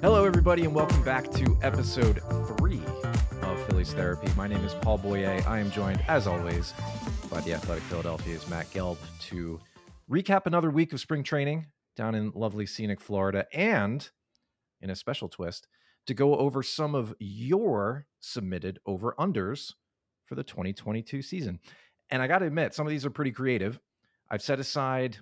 Hello, everybody, and welcome back to episode three of Phillies Therapy. My name is Paul Boyer. I am joined, as always, by the Athletic Philadelphia's Matt Gelb to recap another week of spring training down in lovely scenic Florida, and in a special twist, to go over some of your submitted over unders for the 2022 season. And I got to admit, some of these are pretty creative. I've set aside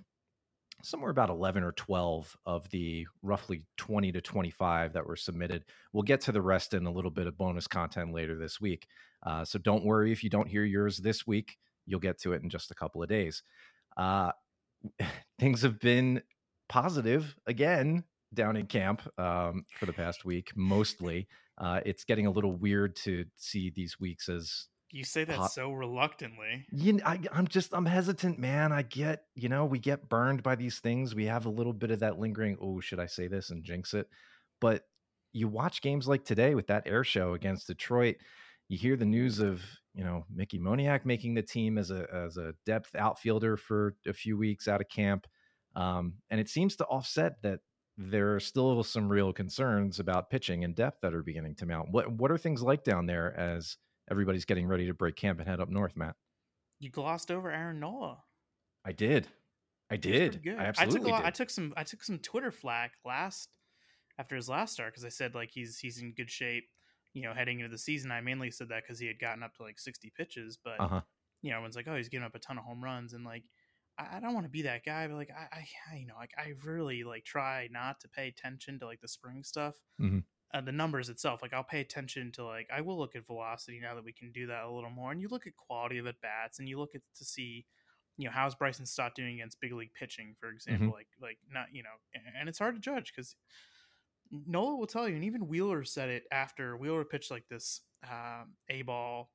somewhere about 11 or 12 of the roughly 20 to 25 that were submitted. We'll get to the rest in a little bit of bonus content later this week. Uh, so don't worry if you don't hear yours this week, you'll get to it in just a couple of days. Uh, things have been positive again down in camp um, for the past week, mostly. Uh, it's getting a little weird to see these weeks as you say that Pop. so reluctantly. You know, I, I'm just I'm hesitant, man. I get you know we get burned by these things. We have a little bit of that lingering. Oh, should I say this and jinx it? But you watch games like today with that air show against Detroit. You hear the news of you know Mickey Moniak making the team as a as a depth outfielder for a few weeks out of camp, um, and it seems to offset that there are still some real concerns about pitching and depth that are beginning to mount. What what are things like down there as everybody's getting ready to break camp and head up north, Matt. You glossed over Aaron Nola. I did. I did. I absolutely I took, did. I took some I took some Twitter flack last after his last start because I said like he's he's in good shape, you know, heading into the season. I mainly said that because he had gotten up to like sixty pitches, but uh-huh. you know, everyone's like, oh, he's giving up a ton of home runs, and like, I, I don't want to be that guy, but like, I, I, you know, like I really like try not to pay attention to like the spring stuff. Mm-hmm uh, the numbers itself. Like I'll pay attention to like I will look at velocity now that we can do that a little more, and you look at quality of at bats, and you look at to see, you know, how's Bryson Stott doing against big league pitching, for example. Mm-hmm. Like like not you know, and it's hard to judge because Nola will tell you, and even Wheeler said it after Wheeler pitched like this um, a ball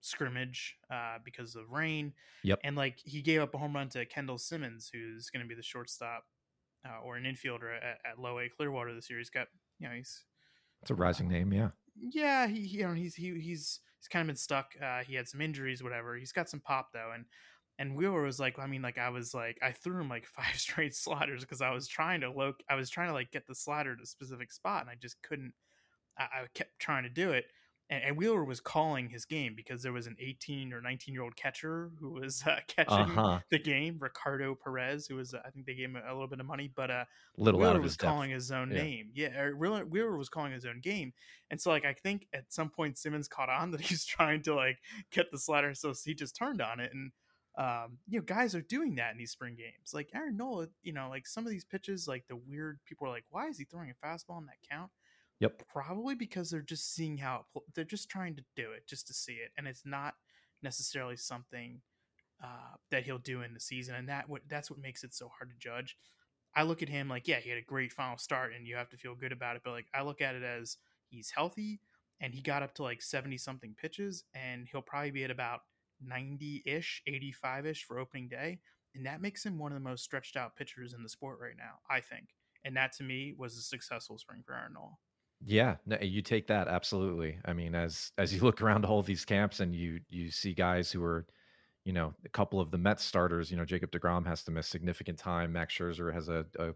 scrimmage uh, because of rain. Yep. And like he gave up a home run to Kendall Simmons, who's going to be the shortstop uh, or an infielder at, at low A Clearwater this year. He's got you know he's it's a rising name, yeah. Yeah, he you know he's he, he's he's kind of been stuck. Uh, he had some injuries, whatever. He's got some pop though, and and Wheeler was like, I mean, like I was like, I threw him like five straight sliders because I was trying to look, I was trying to like get the slider to a specific spot, and I just couldn't. I, I kept trying to do it, and, and, Wheeler was calling his game because there was an 18 or 19 year old catcher who was uh, catching uh-huh. the game, Ricardo Perez, who was uh, I think they gave him a, little bit of money, but uh, little Wheeler was calling his own yeah. name. Yeah, Wheeler, Wheeler was calling his own game, and so like I think at some point Simmons caught on that he's trying to like get the slider, so he just turned on it and. Um, you know, guys are doing that in these spring games. Like Aaron Nola, you know, like some of these pitches, like the weird people are like, why is he throwing a fastball in that count? Yep. Probably because they're just seeing how it, they're just trying to do it just to see it, and it's not necessarily something uh, that he'll do in the season, and that what that's what makes it so hard to judge. I look at him like, yeah, he had a great final start, and you have to feel good about it. But like, I look at it as he's healthy, and he got up to like seventy something pitches, and he'll probably be at about ninety ish, eighty five ish for opening day, and that makes him one of the most stretched out pitchers in the sport right now. I think, and that to me was a successful spring for Aaron. Yeah, no, you take that absolutely. I mean, as as you look around all these camps and you you see guys who are, you know, a couple of the Mets starters. You know, Jacob Degrom has to miss significant time. Max Scherzer has a, a,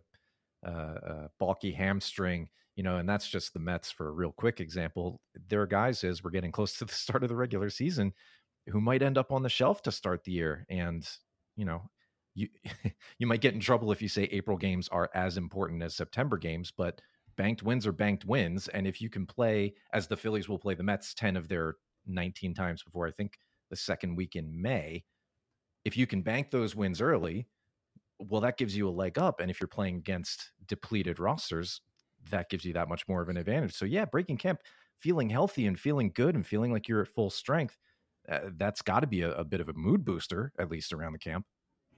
a, a bulky hamstring. You know, and that's just the Mets for a real quick example. There are guys as we're getting close to the start of the regular season who might end up on the shelf to start the year, and you know, you you might get in trouble if you say April games are as important as September games, but banked wins are banked wins. And if you can play, as the Phillies will play the Mets 10 of their 19 times before, I think the second week in May, if you can bank those wins early, well, that gives you a leg up. And if you're playing against depleted rosters, that gives you that much more of an advantage. So, yeah, breaking camp, feeling healthy and feeling good and feeling like you're at full strength, uh, that's got to be a, a bit of a mood booster, at least around the camp.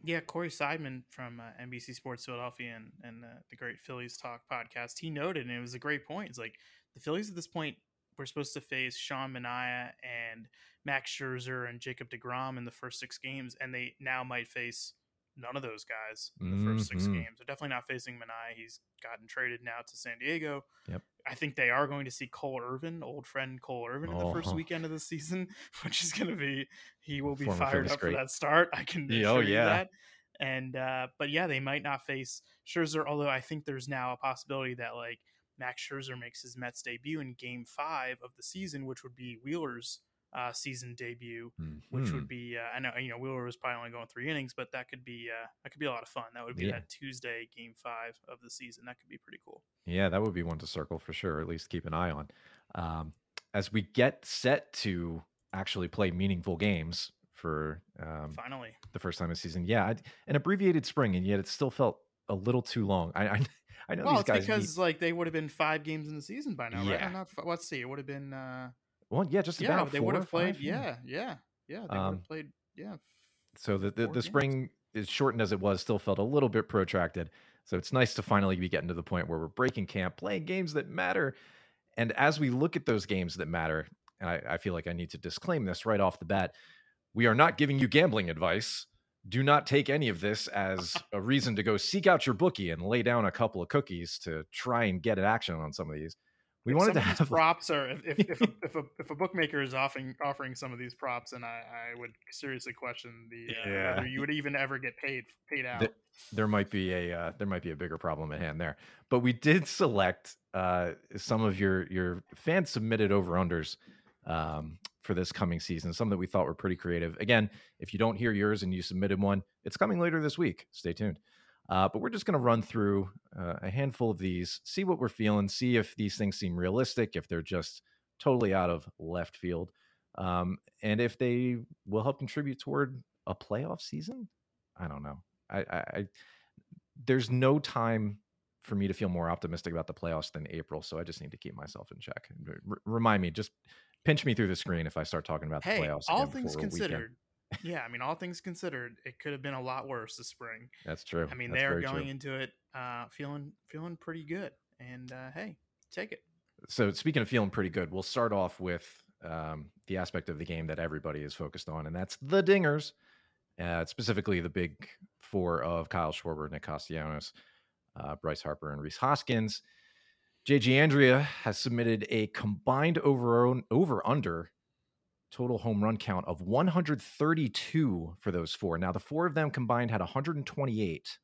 Yeah, Corey Seidman from uh, NBC Sports Philadelphia and, and uh, the Great Phillies Talk podcast, he noted, and it was a great point. It's like the Phillies at this point were supposed to face Sean Manaea and Max Scherzer and Jacob DeGrom in the first six games, and they now might face none of those guys in the 1st mm-hmm. six games. They're definitely not facing Manaea. He's gotten traded now to San Diego. Yep. I think they are going to see Cole Irvin, old friend Cole Irvin, in the first oh. weekend of the season, which is going to be he will be Former fired up great. for that start. I can yeah, oh yeah. that. And uh, but yeah, they might not face Scherzer. Although I think there's now a possibility that like Max Scherzer makes his Mets debut in Game Five of the season, which would be Wheeler's uh, season debut, mm-hmm. which would be uh, I know you know Wheeler was probably only going three innings, but that could be uh, that could be a lot of fun. That would be yeah. that Tuesday Game Five of the season. That could be pretty cool. Yeah, that would be one to circle for sure. At least keep an eye on um, as we get set to actually play meaningful games for um, finally the first time this season. Yeah, an abbreviated spring, and yet it still felt a little too long. I I, I know well, these guys because need... like they would have been five games in the season by now, yeah. right? Not, let's see, it would have been. Uh, well, yeah, just yeah, about. They would have played. Yeah, yeah, yeah. They um, would have played. Yeah. So the the, the spring, as shortened as it was, still felt a little bit protracted. So it's nice to finally be getting to the point where we're breaking camp, playing games that matter. And as we look at those games that matter, and I, I feel like I need to disclaim this right off the bat, we are not giving you gambling advice. Do not take any of this as a reason to go seek out your bookie and lay down a couple of cookies to try and get an action on some of these we if wanted to have props or if if, if, a, if, a, if a bookmaker is offering offering some of these props and I, I would seriously question the uh, yeah. whether you would even ever get paid paid out. The, there might be a uh, there might be a bigger problem at hand there. But we did select uh, some of your your fan submitted over unders um, for this coming season. Some that we thought were pretty creative. Again, if you don't hear yours and you submitted one, it's coming later this week. Stay tuned. Uh, but we're just going to run through uh, a handful of these, see what we're feeling, see if these things seem realistic, if they're just totally out of left field, um, and if they will help contribute toward a playoff season. I don't know. I, I, I there's no time for me to feel more optimistic about the playoffs than April, so I just need to keep myself in check. R- remind me, just pinch me through the screen if I start talking about hey, the playoffs. All things considered, yeah, I mean, all things considered, it could have been a lot worse this spring. That's true. I mean, That's they are going true. into it uh, feeling feeling pretty good, and uh, hey, take it. So, speaking of feeling pretty good, we'll start off with um, the aspect of the game that everybody is focused on, and that's the dingers. Uh, specifically, the big four of Kyle Schwarber, Nick Castellanos, uh, Bryce Harper, and Rhys Hoskins. JG Andrea has submitted a combined over over under total home run count of 132 for those four. Now, the four of them combined had 128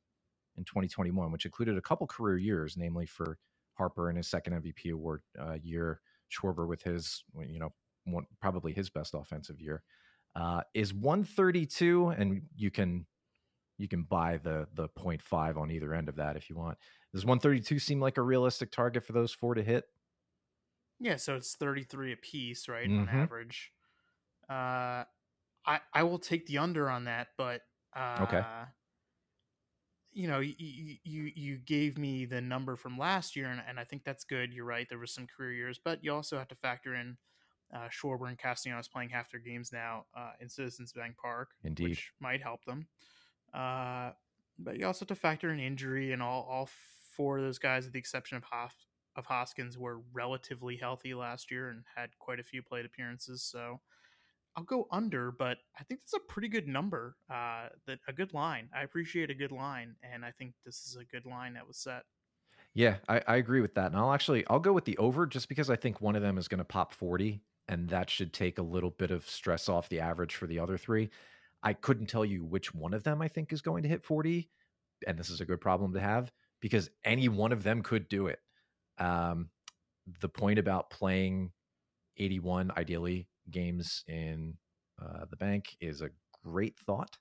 in 2021, which included a couple career years, namely for Harper in his second MVP award uh, year, Schwarber with his, you know, one, probably his best offensive year. Uh, is 132, and you can you can buy the the 0.5 on either end of that if you want. Does 132 seem like a realistic target for those four to hit? Yeah, so it's 33 a piece, right, mm-hmm. on average. Uh, I I will take the under on that, but uh, okay. You know, you, you you gave me the number from last year, and, and I think that's good. You're right. There was some career years, but you also have to factor in uh, Schwarber and Castellanos playing half their games now uh, in Citizens Bank Park, Indeed. which might help them. Uh, but you also have to factor in injury, and all all four of those guys, with the exception of Hoff, of Hoskins, were relatively healthy last year and had quite a few plate appearances. So I'll go under, but I think that's a pretty good number. Uh, that a good line. I appreciate a good line, and I think this is a good line that was set. Yeah, I, I agree with that, and I'll actually I'll go with the over just because I think one of them is going to pop forty, and that should take a little bit of stress off the average for the other three. I couldn't tell you which one of them I think is going to hit forty, and this is a good problem to have because any one of them could do it. Um, the point about playing 81 ideally games in uh, the bank is a great thought.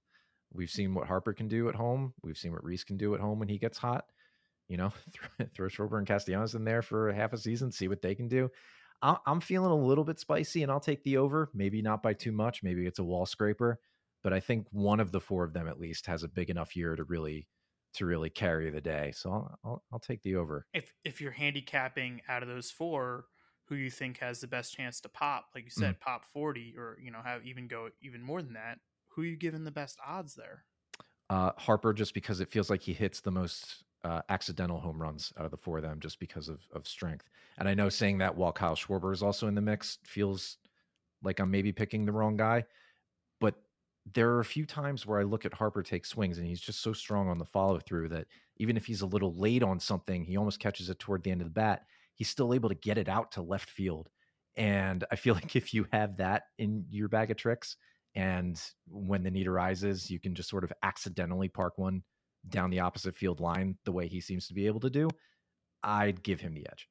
We've seen what Harper can do at home. We've seen what Rhys can do at home when he gets hot. You know, throw Schwarber and Castellanos in there for half a season, see what they can do. I'm feeling a little bit spicy, and I'll take the over. Maybe not by too much. Maybe it's a wall scraper, but I think one of the four of them at least has a big enough year to really to really carry the day. So I'll I'll, I'll take the over. If if you're handicapping out of those four, who you think has the best chance to pop, like you said, mm. pop 40 or, you know, have even go even more than that, who are you giving the best odds there? Uh, Harper, just because it feels like he hits the most uh, accidental home runs out of the four of them, just because of, of strength. And I know saying that while Kyle Schwarber is also in the mix feels like I'm maybe picking the wrong guy, but there are a few times where I look at Harper take swings and he's just so strong on the follow through that even if he's a little late on something, he almost catches it toward the end of the bat he's still able to get it out to left field. And I feel like if you have that in your bag of tricks, and when the need arises, you can just sort of accidentally park one down the opposite field line the way he seems to be able to do, I'd give him the edge.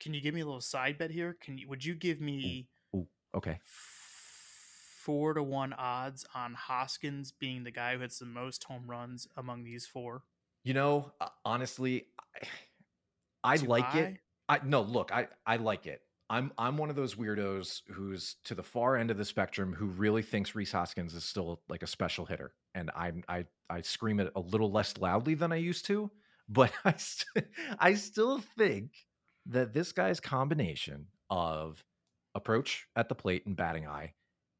Can you give me a little side bet here? Can you would you give me Ooh, ooh okay. Four to one odds on Hoskins being the guy who hits the most home runs among these four. You know, uh, honestly, I, I like high? it. I no, look, I I like it. I'm I'm one of those weirdos who's to the far end of the spectrum who really thinks Rhys Hoskins is still like a special hitter, and I I I scream it a little less loudly than I used to, but I st- I still think that this guy's combination of approach at the plate and batting eye,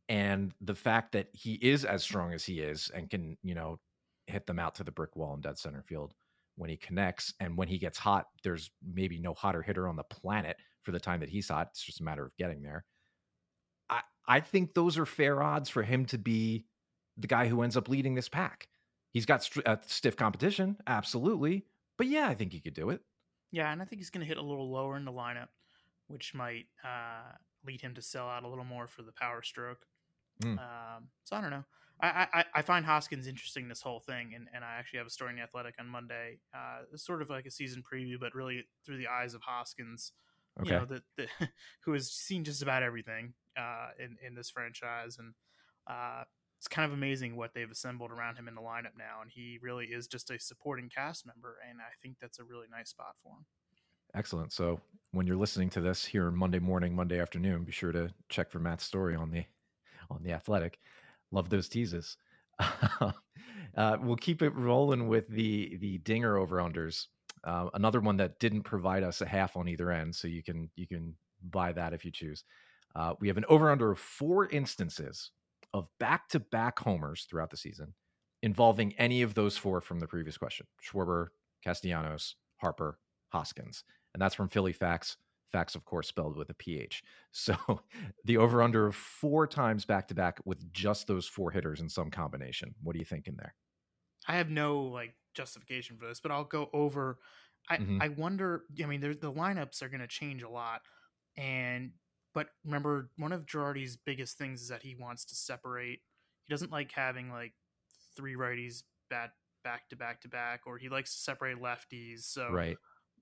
and the fact that he is as strong as he is and can you know hit them out to the brick wall in dead center field when he connects, and when he gets hot, there's maybe no hotter hitter on the planet for the time that he saw it. It's just a matter of getting there. I I think those are fair odds for him to be the guy who ends up leading this pack. He's got st- uh, stiff competition, absolutely, but yeah, I think he could do it. Yeah, and I think he's going to hit a little lower in the lineup, which might uh, lead him to sell out a little more for the power stroke. Mm. Um, so I don't know. I, I, I, find Hoskins interesting this whole thing, and, and I actually have a story in the Athletic on Monday. Uh, it's sort of like a season preview, but really through the eyes of Hoskins okay. you know, that, that who has seen just about everything uh, in in this franchise, and uh, it's kind of amazing what they've assembled around him in the lineup now. And he really is just a supporting cast member, and I think that's a really nice spot for him. Excellent. So when you're listening to this here Monday morning, Monday afternoon, be sure to check for Matt's story on the on the Athletic. Love those teases. uh, we'll keep it rolling with the the dinger over unders. Uh, another one that didn't provide us a half on either end, so you can you can buy that if you choose. Uh, we have an over under of four instances of back to back homers throughout the season involving any of those four from the previous question: Schwarber, Castellanos, Harper, Hoskins, and that's from Philly Facts. Facts, of course, spelled with a PH. So the over under of four times back to back with just those four hitters in some combination. What do you think in there? I have no like justification for this, but I'll go over. I mm-hmm. I wonder. I mean, the lineups are going to change a lot, and but remember, one of Girardi's biggest things is that he wants to separate. He doesn't like having like three righties bat back to back to back, or he likes to separate lefties. So right.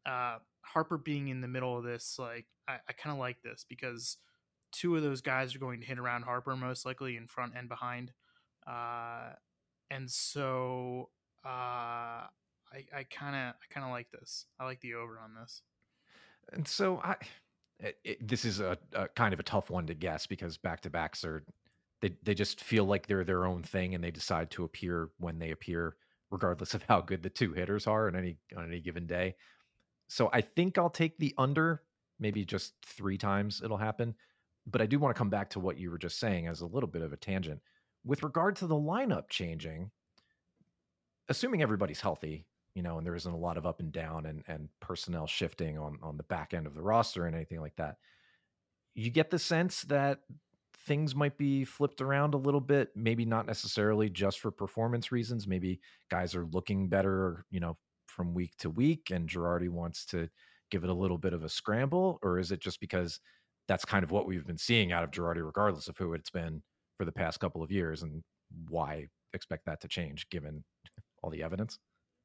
Uh, Harper being in the middle of this, like I, I kind of like this because two of those guys are going to hit around Harper most likely in front and behind. Uh, and so uh, I I kind of I kind of like this. I like the over on this. And so I, it, it, this is a, a, kind of a tough one to guess because back to backs are they they just feel like they're their own thing and they decide to appear when they appear, regardless of how good the two hitters are on any on any given day. So I think I'll take the under. Maybe just three times it'll happen. But I do want to come back to what you were just saying as a little bit of a tangent. With regard to the lineup changing, assuming everybody's healthy, you know, and there isn't a lot of up and down and and personnel shifting on on the back end of the roster and anything like that, you get the sense that things might be flipped around a little bit. Maybe not necessarily just for performance reasons. Maybe guys are looking better, you know, from week to week, and Girardi wants to give it a little bit of a scramble, or is it just because that's kind of what we've been seeing out of Girardi, regardless of who it's been for the past couple of years, and why expect that to change given all the evidence?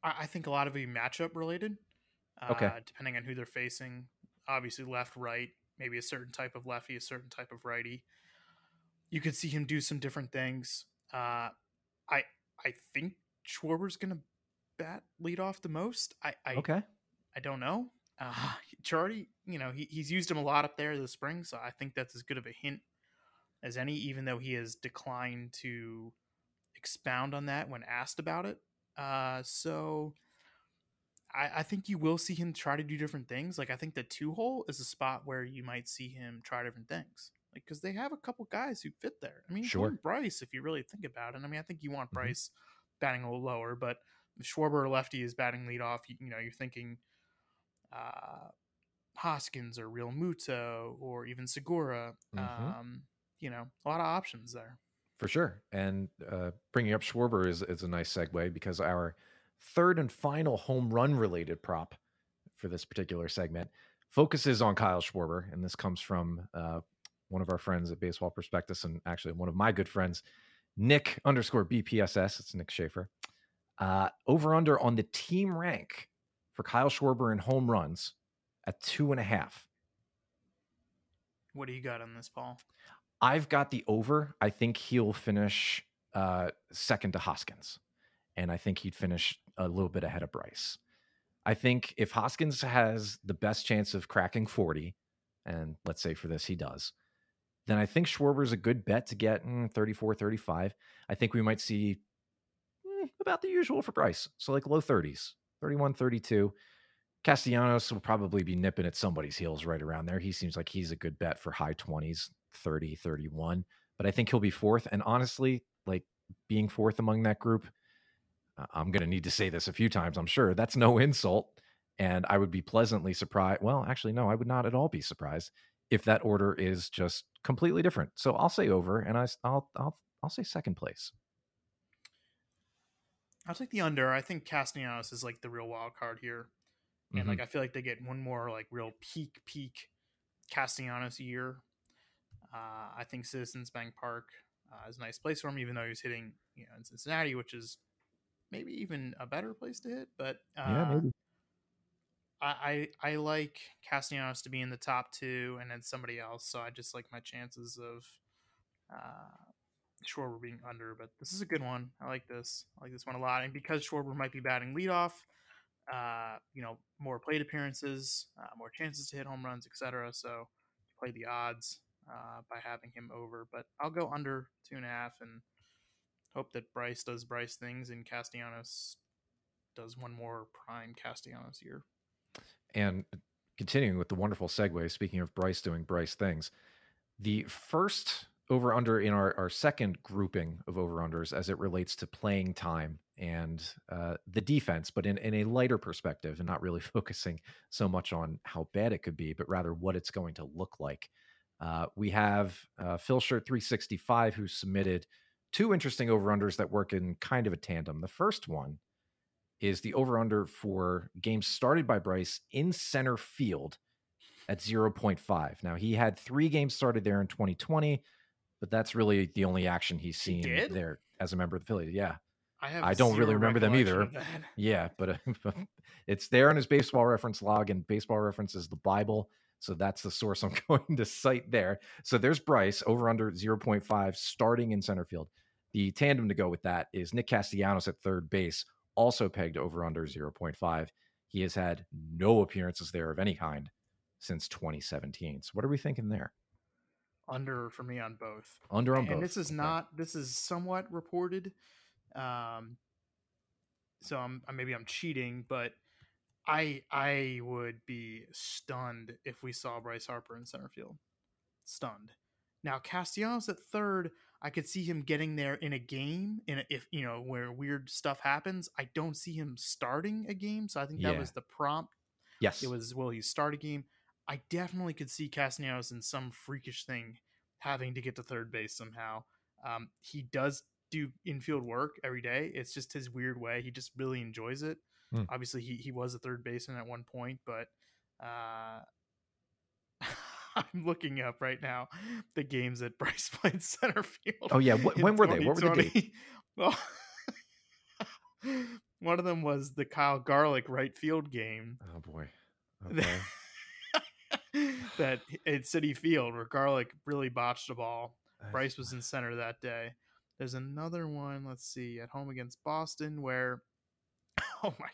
I think a lot of it matchup related. Uh, okay. Depending on who they're facing, obviously left, right, maybe a certain type of lefty, a certain type of righty. You could see him do some different things. Uh, I I think Schwarber's going to bat lead off the most. I, I okay. I don't know. Uh, Charlie, you know, he, he's used him a lot up there this spring, so I think that's as good of a hint as any. Even though he has declined to expound on that when asked about it. Uh, so I, I think you will see him try to do different things. Like I think the two hole is a spot where you might see him try different things. Like because they have a couple guys who fit there. I mean, sure. Bryce, if you really think about it. I mean, I think you want mm-hmm. Bryce batting a little lower, but Schwarber lefty is batting lead off, you, you know, you're thinking uh, Hoskins or Realmuto or even Segura. Mm-hmm. Um, you know, a lot of options there. For sure. And uh, bringing up Schwarber is, is a nice segue because our third and final home run related prop for this particular segment focuses on Kyle Schwarber, and this comes from uh, one of our friends at Baseball Prospectus, and actually one of my good friends, Nick underscore BPSS. It's Nick Schaefer. Uh, over under on the team rank for Kyle Schwarber in home runs at two and a half. What do you got on this, Paul? I've got the over. I think he'll finish uh, second to Hoskins, and I think he'd finish a little bit ahead of Bryce. I think if Hoskins has the best chance of cracking 40, and let's say for this he does, then I think Schwarber's a good bet to get mm, 34, 35. I think we might see Eh, about the usual for Bryce. So like low 30s, 31, 32. Castellanos will probably be nipping at somebody's heels right around there. He seems like he's a good bet for high 20s, 30, 31. But I think he'll be fourth. And honestly, like being fourth among that group, I'm going to need to say this a few times, I'm sure. That's no insult. And I would be pleasantly surprised. Well, actually, no, I would not at all be surprised if that order is just completely different. So I'll say over, and I, will I'll I'll say second place. I'll take the under. I think Castellanos is like the real wild card here, and mm-hmm. like I feel like they get one more like real peak peak Castellanos year. Uh, I think Citizens Bank Park uh, is a nice place for him, even though he's hitting you know in Cincinnati, which is maybe even a better place to hit. But uh, yeah, maybe. I, I, I like Castellanos to be in the top two, and then somebody else. So I just like my chances of uh, Schwarber being under. But this is a good one. I like this. I like this one a lot. And because Schwarber might be batting leadoff, uh, you know, more plate appearances, uh, more chances to hit home runs, etc. So play the odds uh, by having him over. But I'll go under two and a half and hope that Bryce does Bryce things and Castellanos does one more prime Castellanos year. And continuing with the wonderful segue, speaking of Bryce doing Bryce things, the first over under in our, our second grouping of over unders as it relates to playing time and uh, the defense, but in, in a lighter perspective and not really focusing so much on how bad it could be, but rather what it's going to look like. Uh, we have uh, Phil Shirt 365 who submitted two interesting over unders that work in kind of a tandem. The first one is the over under for games started by Bryce in center field at 0.5. Now, he had three games started there in 2020, but that's really the only action he's seen he there as a member of the Phillies. Yeah. I, I don't really remember them either. Yeah, but uh, it's there in his baseball reference log, and baseball reference is the Bible. So that's the source I'm going to cite there. So there's Bryce over under 0.5 starting in center field. The tandem to go with that is Nick Castellanos at third base, also pegged over under 0.5. He has had no appearances there of any kind since 2017. So what are we thinking there? Under for me on both. Under on and both. And this is okay. not this is somewhat reported. Um so I'm maybe I'm cheating, but I I would be stunned if we saw Bryce Harper in center field. Stunned. Now Castellanos at third, I could see him getting there in a game, in a, if you know where weird stuff happens. I don't see him starting a game, so I think that yeah. was the prompt. Yes, it was. Will he start a game? I definitely could see Castellanos in some freakish thing having to get to third base somehow. Um, he does do infield work every day. It's just his weird way. He just really enjoys it. Mm. Obviously, he he was a third baseman at one point, but uh, I'm looking up right now the games that Bryce played center field. Oh yeah, when were they? What were they? Well, one of them was the Kyle Garlick right field game. Oh boy. Okay. That at Citi Field where Garlick really botched a ball. Bryce was in center that day. There's another one, let's see, at home against Boston where oh my,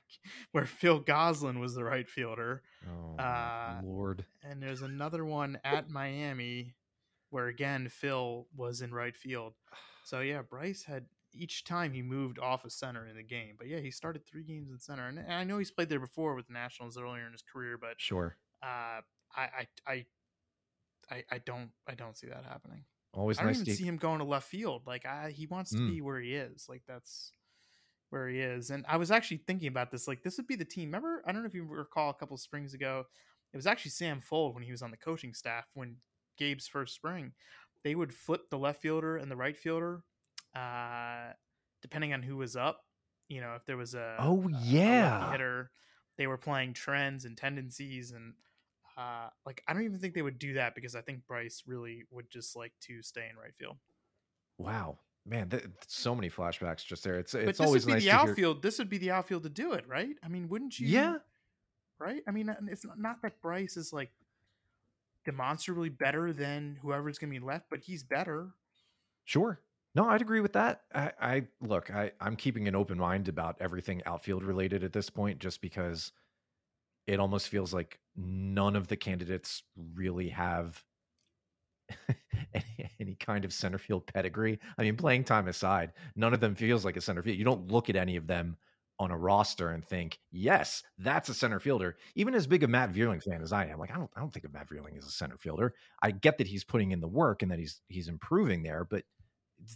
where Phil Gosselin was the right fielder. Oh uh, Lord! And there's another one at Miami, where again Phil was in right field. So yeah, Bryce had each time he moved off a of center in the game. But yeah, he started three games in center, and I know he's played there before with the Nationals earlier in his career. But sure, uh, I, I, I, I don't, I don't see that happening. Always I don't nice even to... see him going to left field. Like I, he wants to mm. be where he is. Like that's where he is. And I was actually thinking about this. Like, this would be the team. Remember, I don't know if you recall a couple springs ago, it was actually Sam Fuld when he was on the coaching staff when Gabe's first spring. They would flip the left fielder and the right fielder, uh, depending on who was up. You know, if there was a oh yeah a hitter, they were playing trends and tendencies, and uh, like I don't even think they would do that because I think Bryce really would just like to stay in right field. Wow, man, th- so many flashbacks just there. It's but it's this always would be nice the to outfield. Hear... This would be the outfield to do it, right? I mean, wouldn't you? Yeah. Right. I mean, it's not that Bryce is like demonstrably better than whoever's going to be left, but he's better. Sure. No, I'd agree with that. I, I look, I, I'm keeping an open mind about everything outfield related at this point, just because it almost feels like none of the candidates really have any, any, kind of center field pedigree. I mean, playing time aside, none of them feels like a center field. You don't look at any of them on a roster and think, yes, that's a center fielder. Even as big a Matt Vierling fan as I am, like I don't, I don't think of Matt Vierling as a center fielder. I get that he's putting in the work and that he's he's improving there, but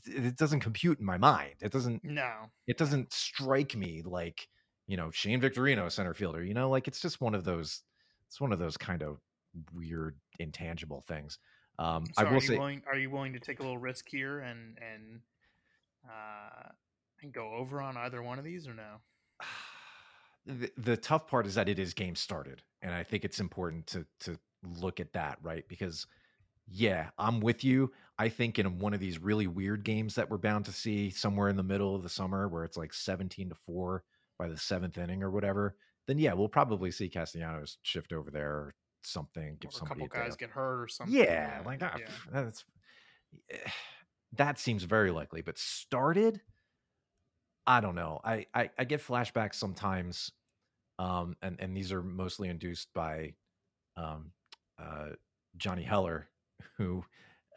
it doesn't compute in my mind. It doesn't. No, it doesn't strike me like you know Shane Victorino center fielder. You know, like it's just one of those. It's one of those kind of weird intangible things. Um, so I will are say, willing, are you willing to take a little risk here and and uh, and go over on either one of these or no? The, the tough part is that it is game started, and I think it's important to to look at that right because yeah, I'm with you. I think in one of these really weird games that we're bound to see somewhere in the middle of the summer where it's like 17 to 4 by the seventh inning or whatever, then yeah, we'll probably see Castellanos shift over there or something. Give or a couple guys get hurt or something. Yeah, like that. Yeah. That's that seems very likely. But started, I don't know. I I, I get flashbacks sometimes, um, and and these are mostly induced by um, uh, Johnny Heller who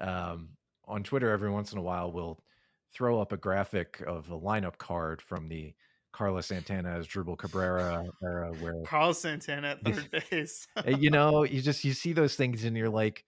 um, on Twitter every once in a while will throw up a graphic of a lineup card from the Carlos Santana Asdrubal Cabrera era where Carlos Santana at third base. Uh, you know, you just you see those things and you're like,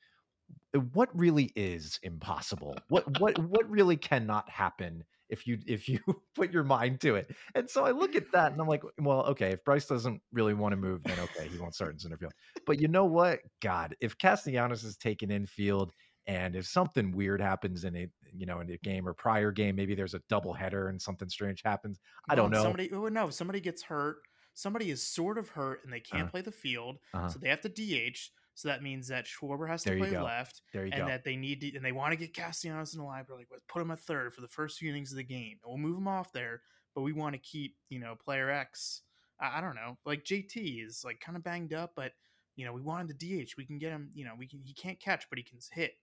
uh, what really is impossible? What what what really cannot happen if you if you put your mind to it. And so I look at that and I'm like, well, okay, if Bryce doesn't really want to move, then okay, he won't start in center field. But you know what? God, if Castellanos is taken infield and if something weird happens in a you know in a game or prior game, maybe there's a double header and something strange happens. I don't know. Somebody oh no, somebody gets hurt. Somebody is sort of hurt and they can't uh, play the field, uh-huh. so they have to DH. So that means that Schwarber has to there play left, there you and go. that they need to, and they want to get Castellanos in the lineup. Like, let's put him at third for the first few innings of the game. And we'll move him off there, but we want to keep, you know, player X. I, I don't know, like JT is like kind of banged up, but you know, we want him to DH. We can get him. You know, we can. He can't catch, but he can hit.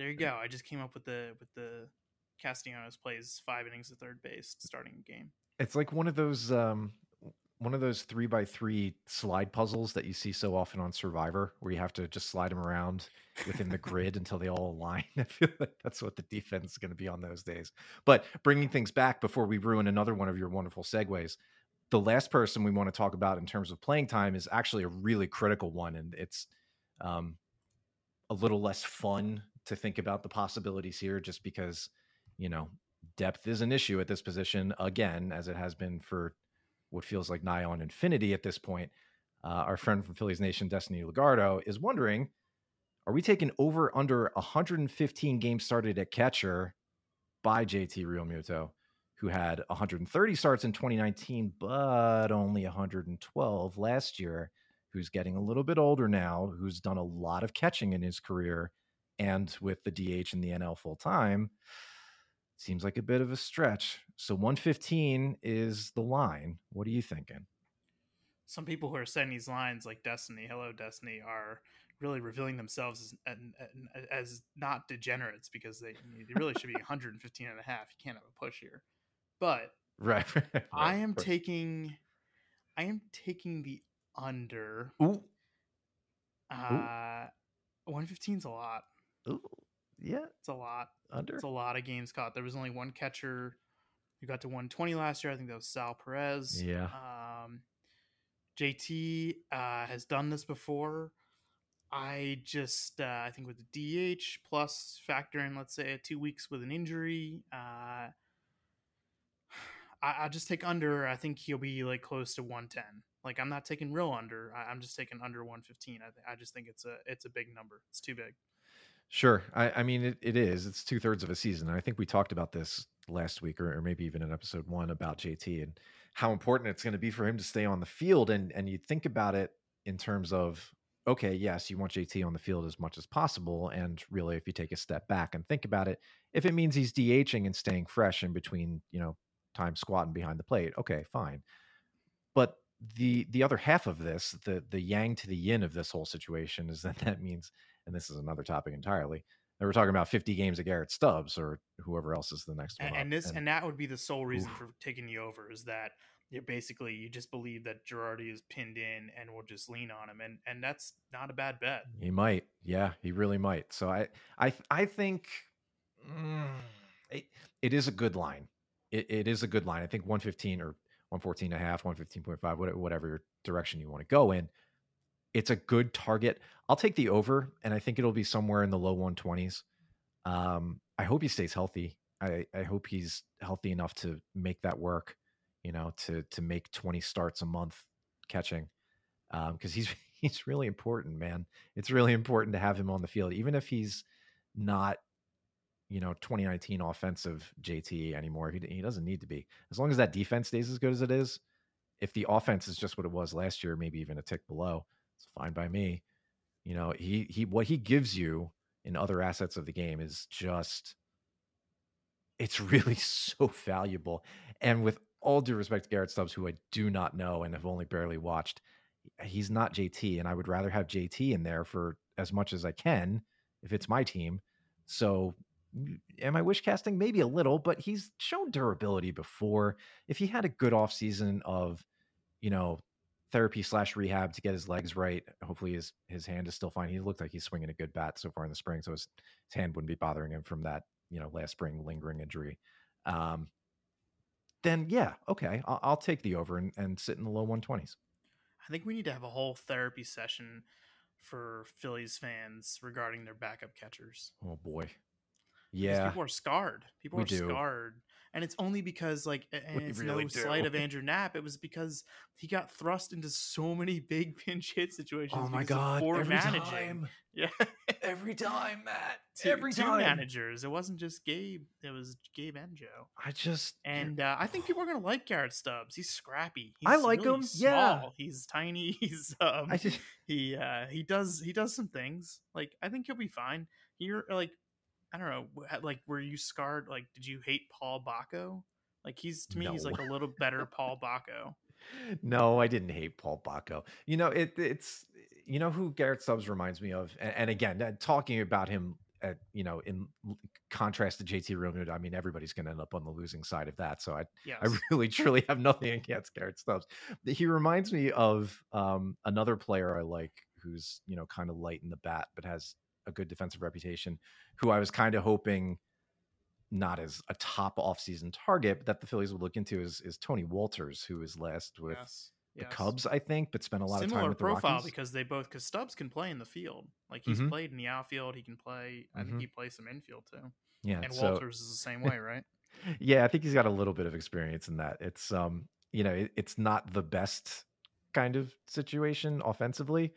There you go. I just came up with the with the Castellanos plays five innings of third base starting game. It's like one of those um one of those three by three slide puzzles that you see so often on Survivor, where you have to just slide them around within the grid until they all align. I feel like that's what the defense is going to be on those days. But bringing things back before we ruin another one of your wonderful segues, the last person we want to talk about in terms of playing time is actually a really critical one, and it's um, a little less fun to think about the possibilities here, just because you know depth is an issue at this position again, as it has been for what feels like nigh on infinity at this point, uh, our friend from Phillies Nation, Destiny Lugardo, is wondering are we taking over under 115 games started at catcher by JT Realmuto, who had 130 starts in 2019, but only 112 last year, who's getting a little bit older now, who's done a lot of catching in his career, and with the DH and the NL full time? Seems like a bit of a stretch. So 115 is the line. What are you thinking? Some people who are setting these lines, like Destiny, hello Destiny, are really revealing themselves as, as not degenerates because they, they really should be 115 and a half. You can't have a push here. But right, right I am taking I am taking the under. Ooh. Uh, 115 is a lot. Ooh. Yeah. It's a lot. Under. It's a lot of games caught. There was only one catcher who got to 120 last year. I think that was Sal Perez. Yeah. Um, JT uh, has done this before. I just, uh, I think with the DH plus factor in, let's say, two weeks with an injury, uh, I, will just take under. I think he'll be like close to 110. Like I'm not taking real under. I, am just taking under 115. I, th- I just think it's a it's a big number. It's too big. Sure. I, I mean, it, it is. It's two thirds of a season. And I think we talked about this last week or, or maybe even in episode one about JT and how important it's going to be for him to stay on the field. And, and you think about it in terms of okay, yes, you want JT on the field as much as possible. And really, if you take a step back and think about it, if it means he's DHing and staying fresh in between, you know, time squatting behind the plate, okay, fine. But the the other half of this, the the yang to the yin of this whole situation is that that means, and this is another topic entirely, that we're talking about 50 games of Garrett Stubbs or whoever else is the next and, one. And this and, and that would be the sole reason oof. for taking you over is that you basically you just believe that Girardi is pinned in and will just lean on him, and and that's not a bad bet. He might, yeah, he really might. So I I I think mm, it, it is a good line. It, it is a good line. I think 115 or 114 and a half, 115.5, whatever direction you want to go in. It's a good target. I'll take the over, and I think it'll be somewhere in the low 120s. Um, I hope he stays healthy. I, I hope he's healthy enough to make that work you know, to to make 20 starts a month catching. Um, because he's he's really important, man. It's really important to have him on the field, even if he's not, you know, 2019 offensive JT anymore. He he doesn't need to be. As long as that defense stays as good as it is, if the offense is just what it was last year, maybe even a tick below, it's fine by me. You know, he he what he gives you in other assets of the game is just it's really so valuable. And with all due respect to Garrett Stubbs, who I do not know and have only barely watched, he's not JT, and I would rather have JT in there for as much as I can if it's my team. So, am I wish casting? Maybe a little, but he's shown durability before. If he had a good off season of, you know, therapy slash rehab to get his legs right, hopefully his his hand is still fine. He looked like he's swinging a good bat so far in the spring, so his, his hand wouldn't be bothering him from that you know last spring lingering injury. Um, then yeah, okay, I'll, I'll take the over and, and sit in the low 120s. I think we need to have a whole therapy session for Phillies fans regarding their backup catchers. Oh boy. Yeah. People are scarred. People we are do. scarred and it's only because like and it's really no do. slight of Andrew Knapp. It was because he got thrust into so many big pinch hit situations. Oh my god! Every managing. Time. Yeah, every time, Matt. Two, every two managers. It wasn't just Gabe. It was Gabe and Joe. I just and uh, I think people are gonna like Garrett Stubbs. He's scrappy. He's I like really him. Small. Yeah, he's tiny. He's um. Just... He uh he does he does some things. Like I think he'll be fine. You're like I don't know, like were you scarred? Like, did you hate Paul Bako? Like he's to me, no. he's like a little better Paul Bako. No, I didn't hate Paul Bako. You know, it, it's you know who Garrett Stubbs reminds me of, and, and again, uh, talking about him at you know in contrast to JT Realmuto, I mean everybody's going to end up on the losing side of that. So I yes. I really truly have nothing against Garrett Stubbs. He reminds me of um, another player I like who's you know kind of light in the bat but has a good defensive reputation. Who I was kind of hoping not as a top offseason target, but that the Phillies would look into is is Tony Wolters, who is last with yes, the yes. Cubs, I think, but spent a lot Similar of time with profile the Rockies. because they both because Stubbs can play in the field, like he's mm-hmm. played in the outfield. He can play. I mm-hmm. think he plays some infield too. Yeah, and so, Wolters is the same way, right? yeah, I think he's got a little bit of experience in that. It's um, you know, it, it's not the best kind of situation offensively,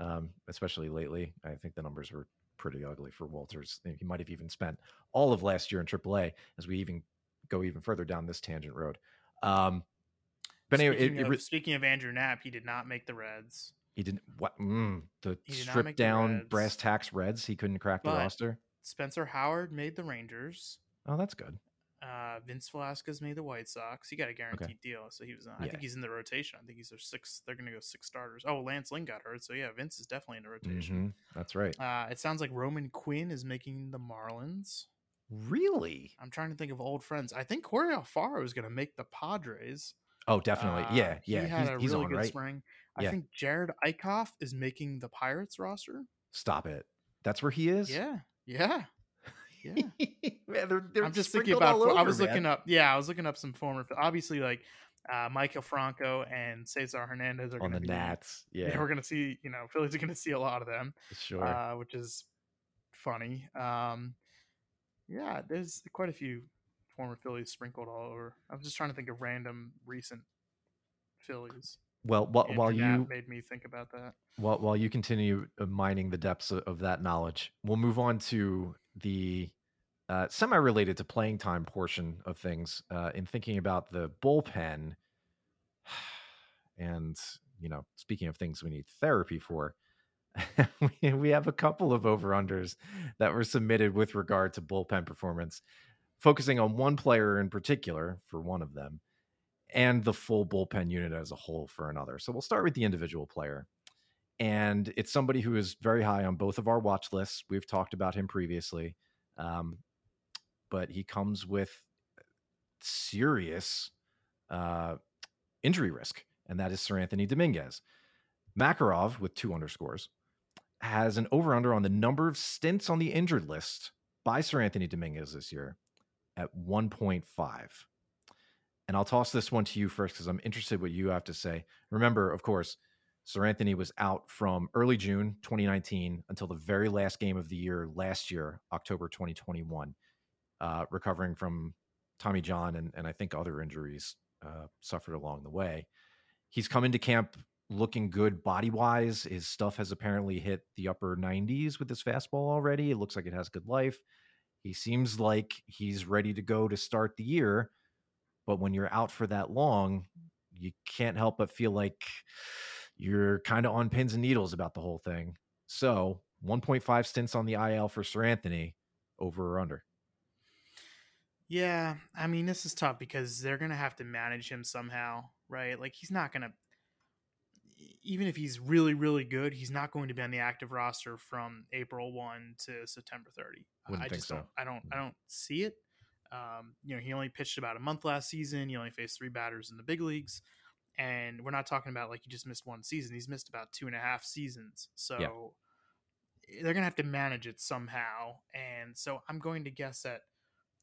um, especially lately. I think the numbers were pretty ugly for Wolters. He might have even spent all of last year in AAA as we even go even further down this tangent road. Um, but anyway, speaking, it, of, speaking of Andrew Knapp, he did not make the Reds. He didn't. What mm, the stripped down brass tacks Reds? He couldn't crack the roster. Spencer Howard made the Rangers. Oh, that's good. Uh, Vince Velasquez made the White Sox. He got a guaranteed okay. deal, so he was. Uh, I think he's in the rotation. I think he's their six. They're going to go six starters. Oh, Lance Lynn got hurt, so yeah, Vince is definitely in the rotation. Mm-hmm. That's right. Uh, it sounds like Roman Quinn is making the Marlins. Really? I'm trying to think of old friends. I think Jorge Alfaro is going to make the Padres. Oh, definitely. Uh, yeah, yeah. He had he's, a he's really on, good right? spring. I yeah. think Jerad Eickhoff is making the Pirates roster. Stop it. That's where he is. Yeah, yeah. Yeah, they're, they're I'm just thinking about. Over, I was man. looking up. Yeah, I was looking up some former. Obviously, like uh, Maikel Franco and Cesar Hernandez are on the be, Nats. Yeah. we're gonna see. You know, Phillies are gonna see a lot of them. Sure. Uh, which is funny. Um, yeah, there's quite a few former Phillies sprinkled all over. I was just trying to think of random recent Phillies. Well, while, while you made me think about that. While while you continue uh, mining the depths of, of that knowledge, we'll move on to the uh, semi-related to playing time portion of things. Uh, in thinking about the bullpen, and you know, speaking of things we need therapy for, we have a couple of over unders that were submitted with regard to bullpen performance, focusing on one player in particular for one of them, and the full bullpen unit as a whole for another. So we'll start with the individual player. And it's somebody who is very high on both of our watch lists. We've talked about him previously. Um, but he comes with serious uh, injury risk, and that is Seranthony Dominguez. Makarov, with two underscores, has an over under on the number of stints on the injured list by Seranthony Dominguez this year at 1.5. And I'll toss this one to you first because I'm interested what you have to say. Remember, of course, Seranthony was out from early June 2019 until the very last game of the year last year, October 2021, uh, recovering from Tommy John and, and I think other injuries uh, suffered along the way. He's come into camp looking good body wise. His stuff has apparently hit the upper 90s with his fastball already. It looks like it has good life. He seems like he's ready to go to start the year. But when you're out for that long, you can't help but feel like you're kind of on pins and needles about the whole thing. So 1.5 stints on the IL for Seranthony over or under? Yeah, I mean this is tough because they're gonna have to manage him somehow, right? Like he's not gonna even if he's really really good, he's not going to be on the active roster from April one to September thirty. Wouldn't I just so. don't. I don't. I Mm. don't see it. Um, you know, he only pitched about a month last season. He only faced three batters in the big leagues, and we're not talking about like he just missed one season. He's missed about two and a half seasons. So they're gonna have to manage it somehow. And so I'm going to guess that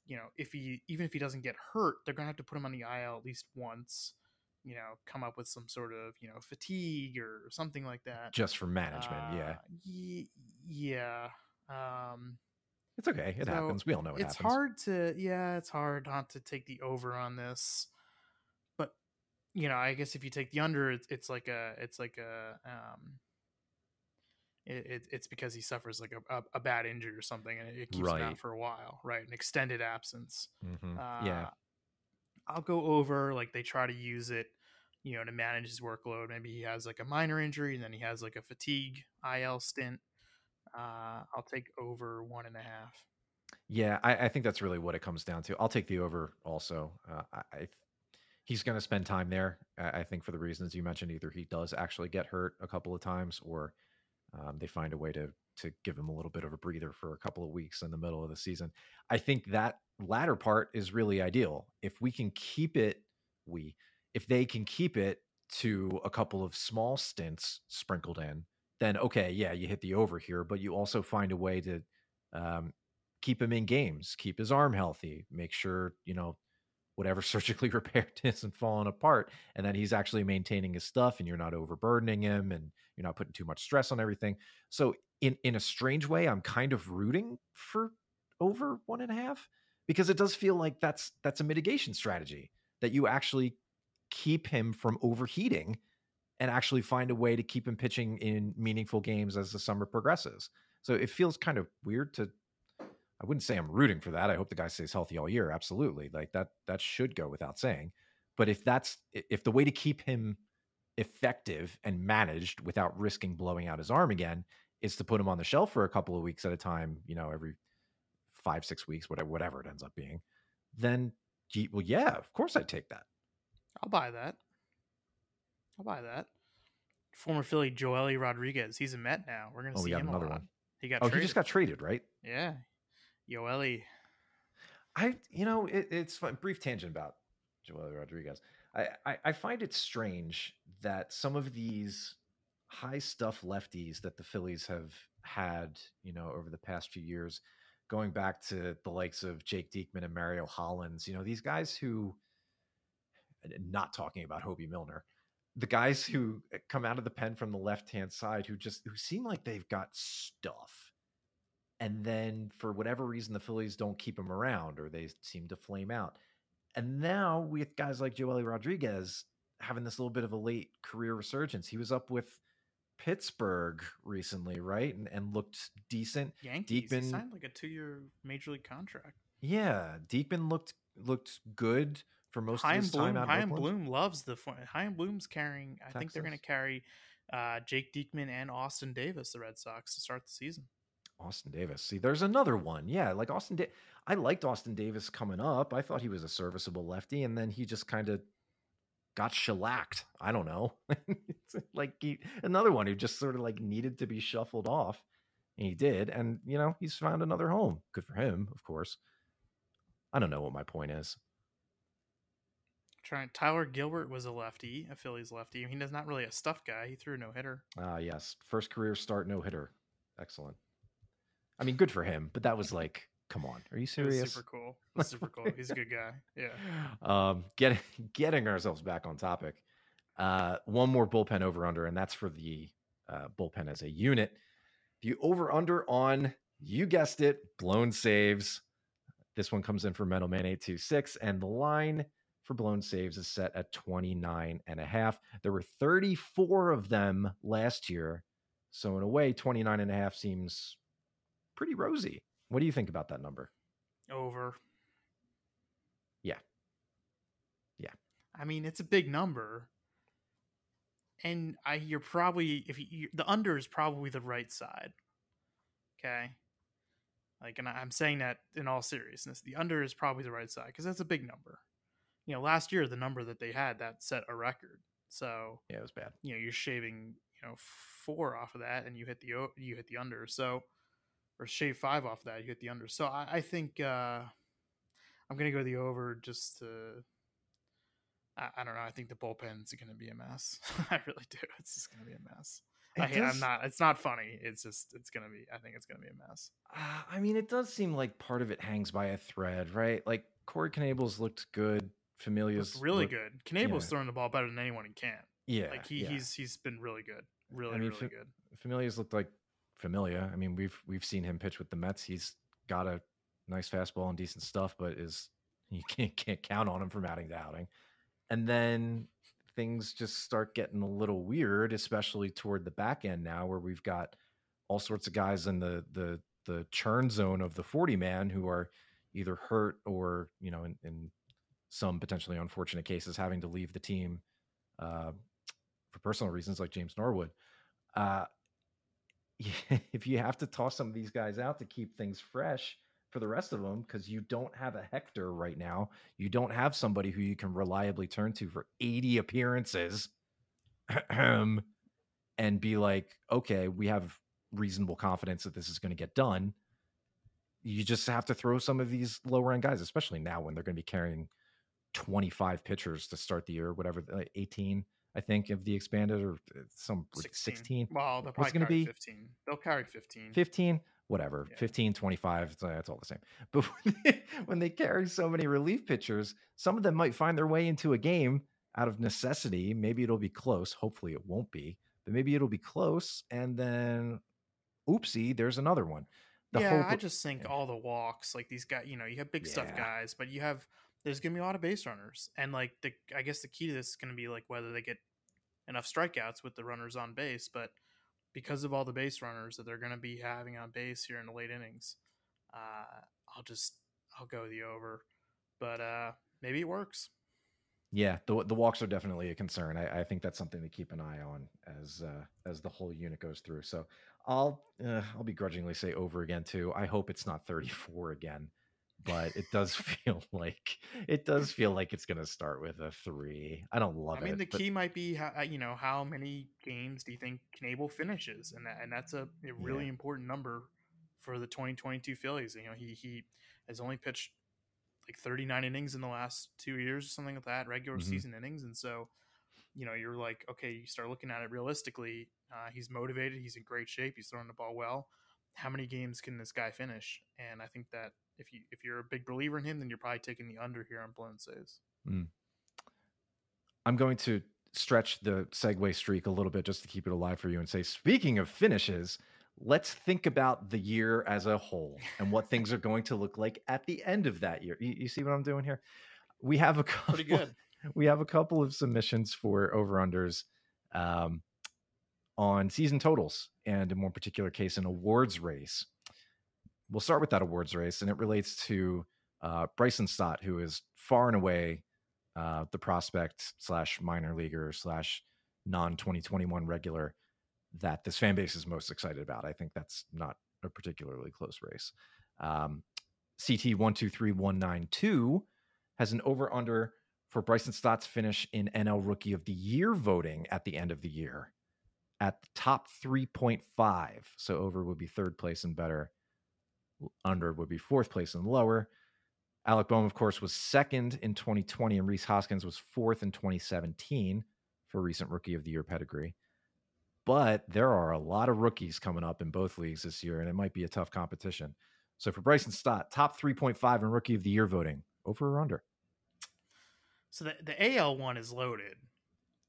you know if he even if he doesn't get hurt, they're gonna have to put him on the IL at least once. You know, come up with some sort of you know fatigue or something like that. Just for management, yeah. Uh, ye- yeah. Um, It's okay. It so happens. We all know it happens. it's happens. hard to yeah, it's hard not to take the over on this. But you know, I guess if you take the under, it's, it's like a it's like a um it, it, it's because he suffers like a, a, a bad injury or something and it keeps him out for a while, right? An extended absence. Mhm. Uh, yeah. I'll go over like they try to use it, you know, to manage his workload. Maybe he has like a minor injury and then he has like a fatigue IL stint. Uh, I'll take over one and a half. Yeah, I, I think that's really what it comes down to. I'll take the over also. Uh, I, I he's going to spend time there. I I think for the reasons you mentioned, either he does actually get hurt a couple of times, or um, they find a way to to give him a little bit of a breather for a couple of weeks in the middle of the season. I think that latter part is really ideal. If we can keep it, we if they can keep it to a couple of small stints sprinkled in, then okay, yeah, you hit the over here, but you also find a way to um, keep him in games, keep his arm healthy, make sure, you know, whatever surgically repaired isn't falling apart and that he's actually maintaining his stuff and you're not overburdening him and you're not putting too much stress on everything. So in in a strange way, I'm kind of rooting for over one and a half because it does feel like that's that's a mitigation strategy that you actually keep him from overheating and actually find a way to keep him pitching in meaningful games as the summer progresses. So it feels kind of weird to I wouldn't say I'm rooting for that. I hope the guy stays healthy all year. Absolutely. Like that that should go without saying. But if that's if the way to keep him effective and managed without risking blowing out his arm again is to put him on the shelf for a couple of weeks at a time, you know, every 5 6 weeks whatever whatever it ends up being, then well yeah, of course I'd take that. I'll buy that. I'll buy that. Former Philly Joely Rodriguez. He's a Met now. We're gonna Oh, see we got him another one. He got Oh, traded. he just got traded, right? yeah. Joely. I, you know, it, it's fun. Brief tangent about Joely Rodriguez. I, I, I find it strange that some of these high stuff lefties that the Phillies have had, you know, over the past few years, going back to the likes of Jake Diekman and Mario Hollands, you know, these guys who, not talking about Hoby Milner, the guys who eh, come out of the pen from the left hand side who just who seem like they've got stuff and then for whatever reason the Phillies don't keep them around or they seem to flame out. And now with guys like Joely Rodriguez having this little bit of a late career resurgence, he was up with Pittsburgh recently, right? And, and looked decent. Yankees. He signed like a two-year major league contract. Yeah, Diekman looked looked good for most of Chaim his Bloom. time in Chaim Bloom loves the. fo- Chaim Bloom's carrying. I think they're going to carry uh, Jake Diekman and Austin Davis, the Red Sox, to start the season. Austin Davis. See, there's another one. Yeah, like Austin. Da- I liked Austin Davis coming up. I thought he was a serviceable lefty, and then he just kind of got shellacked. I don't know. like he, another one who just sort of like needed to be shuffled off. And he did, and you know he's found another home. Good for him, of course. I don't know what my point is. Trying Tyler Gilbert was a lefty, a Phillies lefty. He's not really a stuff guy. He threw no hitter. Ah, uh, yes, first career start no hitter. Excellent. I mean, good for him, but that was like, come on, are you serious? super cool. super cool. He's a good guy. Yeah. Um, getting getting ourselves back on topic. Uh, one more bullpen over under, and that's for the uh, bullpen as a unit. The over under on you guessed it, blown saves. This one comes in for Metal Man 826, and the line for blown saves is set at 29 and a half. There were 34 of them last year. So in a way, 29 and a half seems pretty rosy. What do you think about that number? Over. Yeah. Yeah. I mean, it's a big number. And I you're probably if you, the under is probably the right side. Okay? Like and I'm saying that in all seriousness. The under is probably the right side cuz that's a big number. You know, last year the number that they had that set a record. So, yeah, it was bad. You know, you're shaving, you know, 4 off of that and you hit the you hit the under. So, or shave five off of that, you hit the under. So I, I think uh, I'm going to go the over just to. I, I, don't know. I think the bullpen's going to be a mess. I really do. It's just going to be a mess. I, am not. It's not funny. It's just. It's going to be. I think it's going to be a mess. Uh, I mean, it does seem like part of it hangs by a thread, right? Like Corey Knebel's looked good. Familia's really looked, good. Knebel's yeah. throwing the ball better than anyone in camp. Yeah, like he, yeah. he's he's been really good. Really, I mean, really good. Familia's looked like Familia. I mean, we've we've seen him pitch with the Mets. He's got a nice fastball and decent stuff, but is you can't can't count on him from outing to outing. And then things just start getting a little weird, especially toward the back end now, where we've got all sorts of guys in the the the churn zone of the 40 man who are either hurt or, you know, in, in some potentially unfortunate cases having to leave the team uh, for personal reasons like James Norwood. Uh, if you have to toss some of these guys out to keep things fresh for the rest of them because you don't have a Hector right now, you don't have somebody who you can reliably turn to for 80 appearances and be like, okay, we have reasonable confidence that this is going to get done. You just have to throw some of these lower end guys, especially now when they're going to be carrying 25 pitchers to start the year, whatever, 18 I think, of the expanded or uh, some 16. 16. Well, they'll probably going to be 15. They'll carry 15. 15, whatever, yeah. 15, 25. It's, it's all the same. But when they, when they carry so many relief pitchers, some of them might find their way into a game out of necessity. Maybe it'll be close. Hopefully, it won't be, but maybe it'll be close. And then, oopsie, there's another one. The yeah, hope, I just think yeah. all the walks, like these guys, you know, you have big yeah. stuff guys, but you have there's to be a lot of base runners. And like the I guess the key to this is to be like whether they get enough strikeouts with the runners on base, but because of all the base runners that they're to be having on base here in the late innings, uh, I'll just I'll go the over. But uh, maybe it works. Yeah, the the walks are definitely a concern. I, I think that's something to keep an eye on as uh, as the whole unit goes through. So I'll uh, I'll begrudgingly say over again too. I hope it's not 34 again but it does feel like it does feel like it's going to start with a three. I don't love it. I mean, it, the key might be how uh, you know how many games do you think Knebel finishes, and that, and that's a, a really yeah. important number for the 2022 Phillies. You know, he he has only pitched like 39 innings in the last two years, or something like that, regular mm-hmm. season innings, and so you know you're like, okay, you start looking at it realistically. Uh, he's motivated. He's in great shape. He's throwing the ball well. How many games can this guy finish? And I think that if you if you're a big believer in him, then you're probably taking the under here on blown saves. Mm. I'm going to stretch the segue streak a little bit just to keep it alive for you and say, speaking of finishes, let's think about the year as a whole and what things are going to look like at the end of that year. You, you see what I'm doing here? We have a couple, pretty good. We have a couple of submissions for over unders um, on season totals and in more particular case, an awards race we'll start with that awards race, and it relates to uh, Bryson Stott, who is far and away uh, the prospect slash minor leaguer slash non 2021 regular that this fan base is most excited about. I think that's not a particularly close race. Um, CT one two three one nine two has an over under for Bryson Stott's finish in NL Rookie of the Year voting at the end of the year at the top 3.5. So over would be third place and better. Under would be fourth place and lower. Alec Bohm, of course, was second in 2020, and Rhys Hoskins was fourth in 2017 for recent Rookie of the Year pedigree. But there are a lot of rookies coming up in both leagues this year, and it might be a tough competition. So for Bryson Stott, top 3.5 in Rookie of the Year voting, over or under? So the, the AL one is loaded.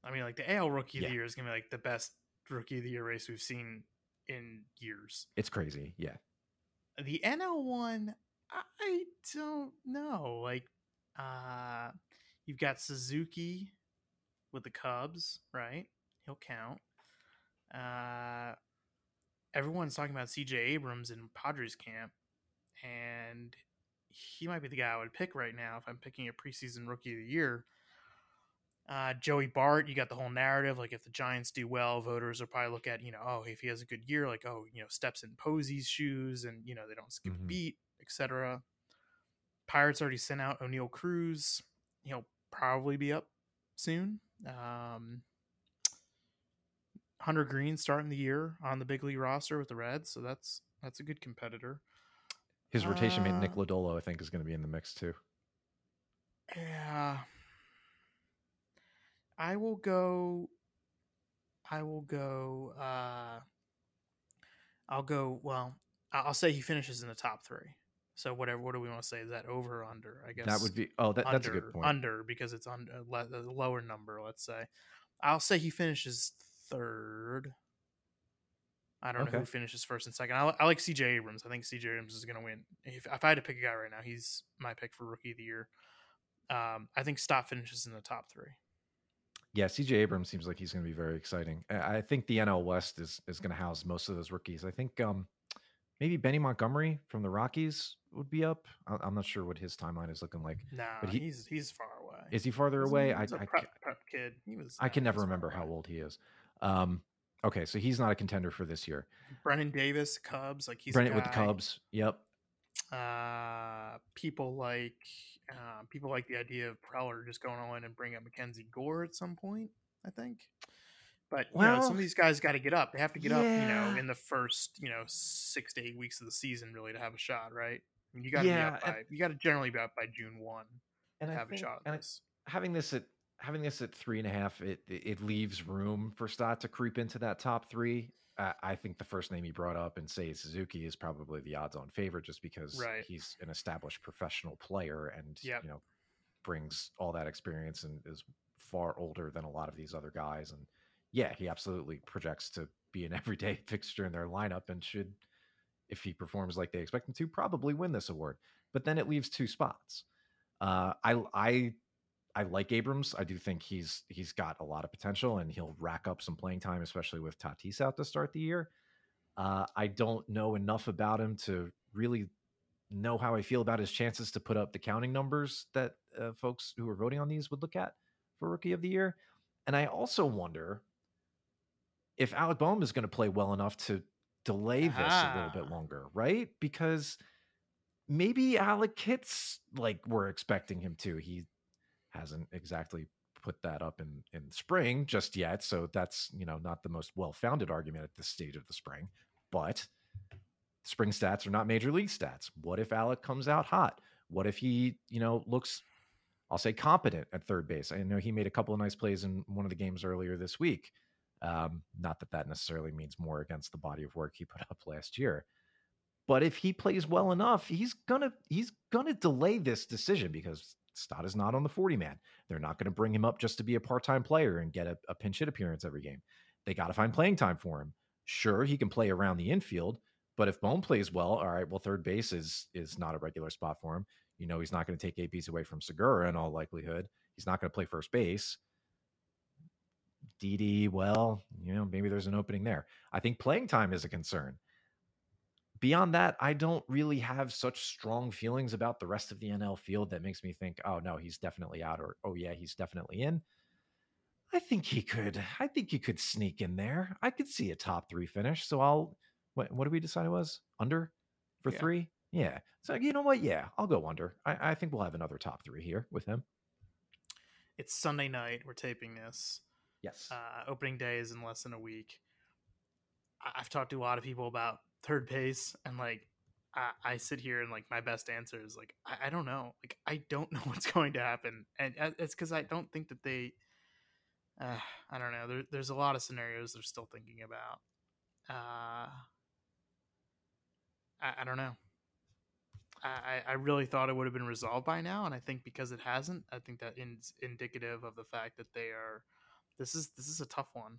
I mean, like the AL Rookie yeah. of the Year is going to be like the best Rookie of the Year race we've seen in years. It's crazy. Yeah. The NL one, I don't know. Like, uh, you've got Suzuki with the Cubs, right? He'll count. Uh, everyone's talking about CJ Abrams in Padres camp, and he might be the guy I would pick right now if I'm picking a preseason rookie of the year. Uh, Joey Bart, you got the whole narrative. Like, if the Giants do well, voters will probably look at, you know, oh, if he has a good year, like, oh, you know, steps in Posey's shoes and, you know, they don't skip mm-hmm. a beat, etc. Pirates already sent out Oneil Cruz. He'll probably be up soon. Um, Hunter Greene starting the year on the big league roster with the Reds, so that's that's a good competitor. His rotation uh, mate Nick Lodolo, I think, is going to be in the mix too. Yeah, I will go. I will go. uh I'll go. Well, I'll say he finishes in the top three. So whatever. What do we want to say? Is that over or under? I guess that would be. Oh, that, under, that's a good point. Under because it's on uh, a lower number. Let's say. I'll say he finishes third. I don't okay. know who finishes first and second. I, I like CJ Abrams. I think CJ Abrams is going to win. If, if I had to pick a guy right now, he's my pick for rookie of the year. Um, I think Stott finishes in the top three. Yeah, CJ Abrams seems like he's going to be very exciting. I think the NL West is is going to house most of those rookies. I think um, maybe Benny Montgomery from the Rockies would be up. I'm not sure what his timeline is looking like. Nah, but he, he's he's far away. Is he farther he's, away? He's I, a prep, I, prep kid. He was. I can never remember how old he is. Um, okay, so he's not a contender for this year. Brennen Davis, Cubs, like he's Brennen with the Cubs. Yep. Uh, people like uh, people like the idea of Preller just going on and bring up Mackenzie Gore at some point. I think. But you know, some of these guys got to get up. They have to get yeah. up, you know, in the first, you know, six to eight weeks of the season, really, to have a shot, right? you got to yeah, be up by, and, you got to generally be up by June one and have think, a shot. And this. having this at having this at three and a half, it it leaves room for Stott to creep into that top three. Uh, I think the first name he brought up and say Suzuki is probably the odds-on favorite, just because right. he's an established professional player and yep. you know brings all that experience and is far older than a lot of these other guys. And yeah, he absolutely projects to be an everyday fixture in their lineup and should, if he performs like they expect him to, probably win this award. But then it leaves two spots. Uh, I I I like Abrams. I do think he's he's got a lot of potential and he'll rack up some playing time, especially with Tatis out to start the year. Uh, I don't know enough about him to really know how I feel about his chances to put up the counting numbers that uh, folks who are voting on these would look at for Rookie of the Year. And I also wonder if Alec Bohm is going to play well enough to delay this ah. a little bit ah. longer, right? Because maybe Alec hits like we're expecting him to. He hasn't exactly put that up in in spring just yet, so that's you know not the most well founded argument at this stage of the spring. But spring stats are not major league stats. What if Alec comes out hot? What if he you know looks I'll say competent at third base. I know he made a couple of nice plays in one of the games earlier this week. Um, not that that necessarily means more against the body of work he put up last year, but if he plays well enough, he's gonna he's gonna delay this decision because Stott is not on the 40 man. They're not going to bring him up just to be a part time player and get a, a pinch hit appearance every game. They got to find playing time for him. Sure, he can play around the infield, but if Bohm plays well, all right, well, third base is is not a regular spot for him. You know, he's not going to take ABs away from Segura in all likelihood. He's not going to play first base. Didi, well, you know, maybe there's an opening there. I think playing time is a concern. Beyond that, I don't really have such strong feelings about the rest of the NL field that makes me think, oh no, he's definitely out, or oh yeah, he's definitely in. I think he could. I think he could sneak in there. I could see a top three finish. So I'll. What, what did we decide it was under for yeah. three? Yeah. So you know what? Yeah, I'll go under. I, I think we'll have another top three here with him. It's Sunday night. We're taping this. Yes. Uh, opening day is in less than a week. I've talked to a lot of people about third base, and like I, I sit here and like my best answer is like I, I, don't know. Like I don't know what's going to happen, and uh, it's because I don't think that they. Uh, I don't know. There, there's a lot of scenarios they're still thinking about. Uh, I, I don't know. I, I really thought it would have been resolved by now, and I think because it hasn't, I think that is indicative of the fact that they are. This is this is a tough one.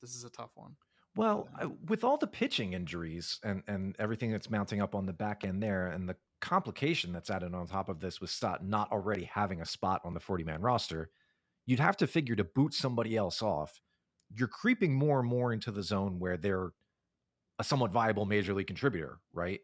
This is a tough one. Well, with all the pitching injuries and and everything that's mounting up on the back end there, and the complication that's added on top of this with Stott not already having a spot on the 40 man roster, you'd have to figure to boot somebody else off. You're creeping more and more into the zone where they're a somewhat viable major league contributor, right?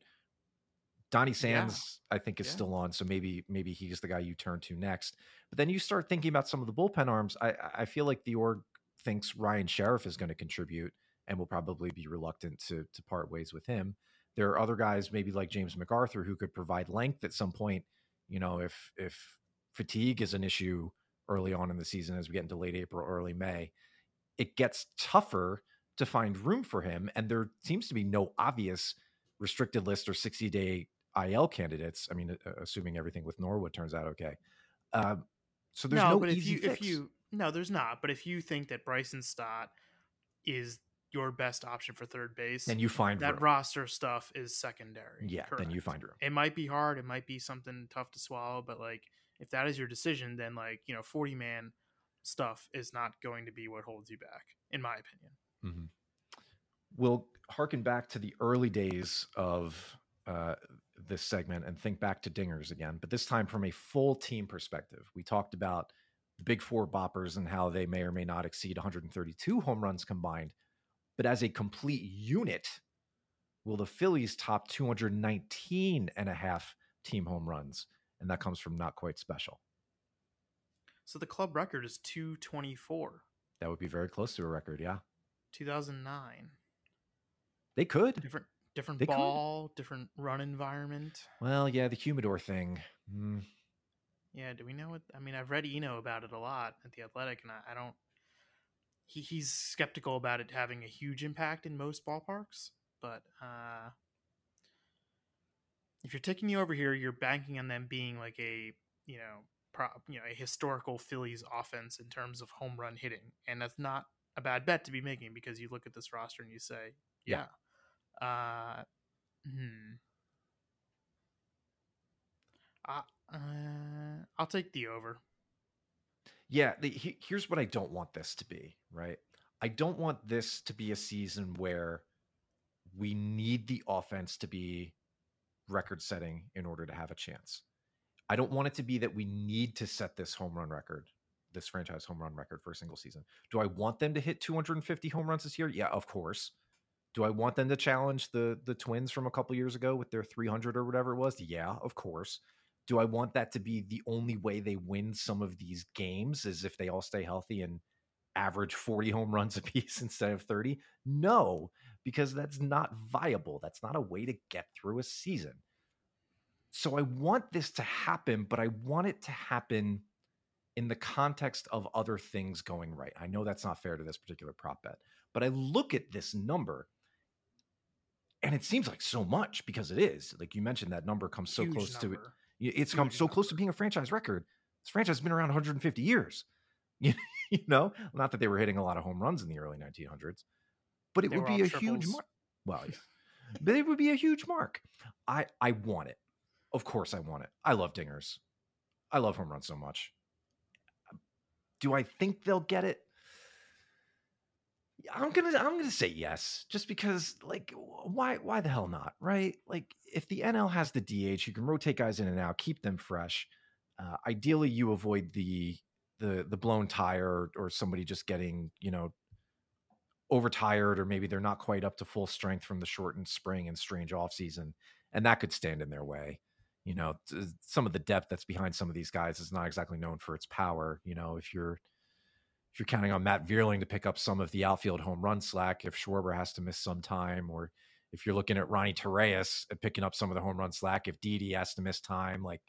Donny Sands, yeah. I think, is yeah. still on, so maybe maybe he's the guy you turn to next. But then you start thinking about some of the bullpen arms. I I feel like the org thinks Ryan Sherriff is going to contribute and will probably be reluctant to to part ways with him. There are other guys, maybe like James McArthur, who could provide length at some point. You know, if if fatigue is an issue early on in the season as we get into late April, early May, it gets tougher to find room for him. And there seems to be no obvious restricted list or 60 day IL candidates. I mean, assuming everything with Norwood turns out okay. Um, so there's no, no but if you, fix. if you no, there's not. But if you think that Bryson Stott is your best option for third base, then you find that room. roster stuff is secondary. Yeah, Correct. then you find room. It might be hard. It might be something tough to swallow, but like if that is your decision, then like you know, forty man stuff is not going to be what holds you back, in my opinion. Mm-hmm. We'll harken back to the early days of uh, this segment and think back to dingers again, but this time from a full team perspective. We talked about the big four boppers and how they may or may not exceed 132 home runs combined. But as a complete unit, will the Phillies top 219 and a half team home runs? And that comes from not quite special. So the club record is 224. That would be very close to a record, yeah. 2009. They could. Different different they ball, could. different run environment. Well, yeah, the humidor thing. Mm. Yeah, do we know what? I mean, I've read Eno about it a lot at the Athletic, and I, I don't. He he's skeptical about it having a huge impact in most ballparks, but uh, if you're taking you over here, you're banking on them being like a you know pro, you know a historical Phillies offense in terms of home run hitting, and that's not a bad bet to be making because you look at this roster and you say, yeah, yeah uh, hmm. Uh, uh, I'll take the over. Yeah, the, he, here's what I don't want this to be, right? I don't want this to be a season where we need the offense to be record setting in order to have a chance. I don't want it to be that we need to set this home run record, this franchise home run record for a single season. Do I want them to hit 250 home runs this year? Yeah, of course. Do I want them to challenge the the Twins from a couple years ago with their 300 or whatever it was? Yeah, of course. Do I want that to be the only way they win some of these games is if they all stay healthy and average 40 home runs apiece instead of 30? No, because that's not viable. That's not a way to get through a season. So I want this to happen, but I want it to happen in the context of other things going right. I know that's not fair to this particular prop bet, but I look at this number and it seems like so much because it is like you mentioned that number comes so Huge close number. to it it's come so close to being a franchise record. This franchise has been around 150 years you, know? Not that they were hitting a lot of home runs in the early 1900s but it they would be a triples. huge mark well yeah but it would be a huge mark. I i want it. Of course i want it. I love dingers. I love home runs so much. Do i think they'll get it I'm gonna I'm gonna say yes, just because like why why the hell not, right? Like if the NL has the DH, you can rotate guys in and out, keep them fresh. Uh, ideally, you avoid the the the blown tire or, somebody just getting you know overtired or maybe they're not quite up to full strength from the shortened spring and strange off season, and that could stand in their way. You know, some of the depth that's behind some of these guys is not exactly known for its power. You know, if you're if you're counting on Matt Vierling to pick up some of the outfield home run slack, if Schwarber has to miss some time, or if you're looking at Ronnie Torreyes picking up some of the home run slack, if Didi has to miss time, like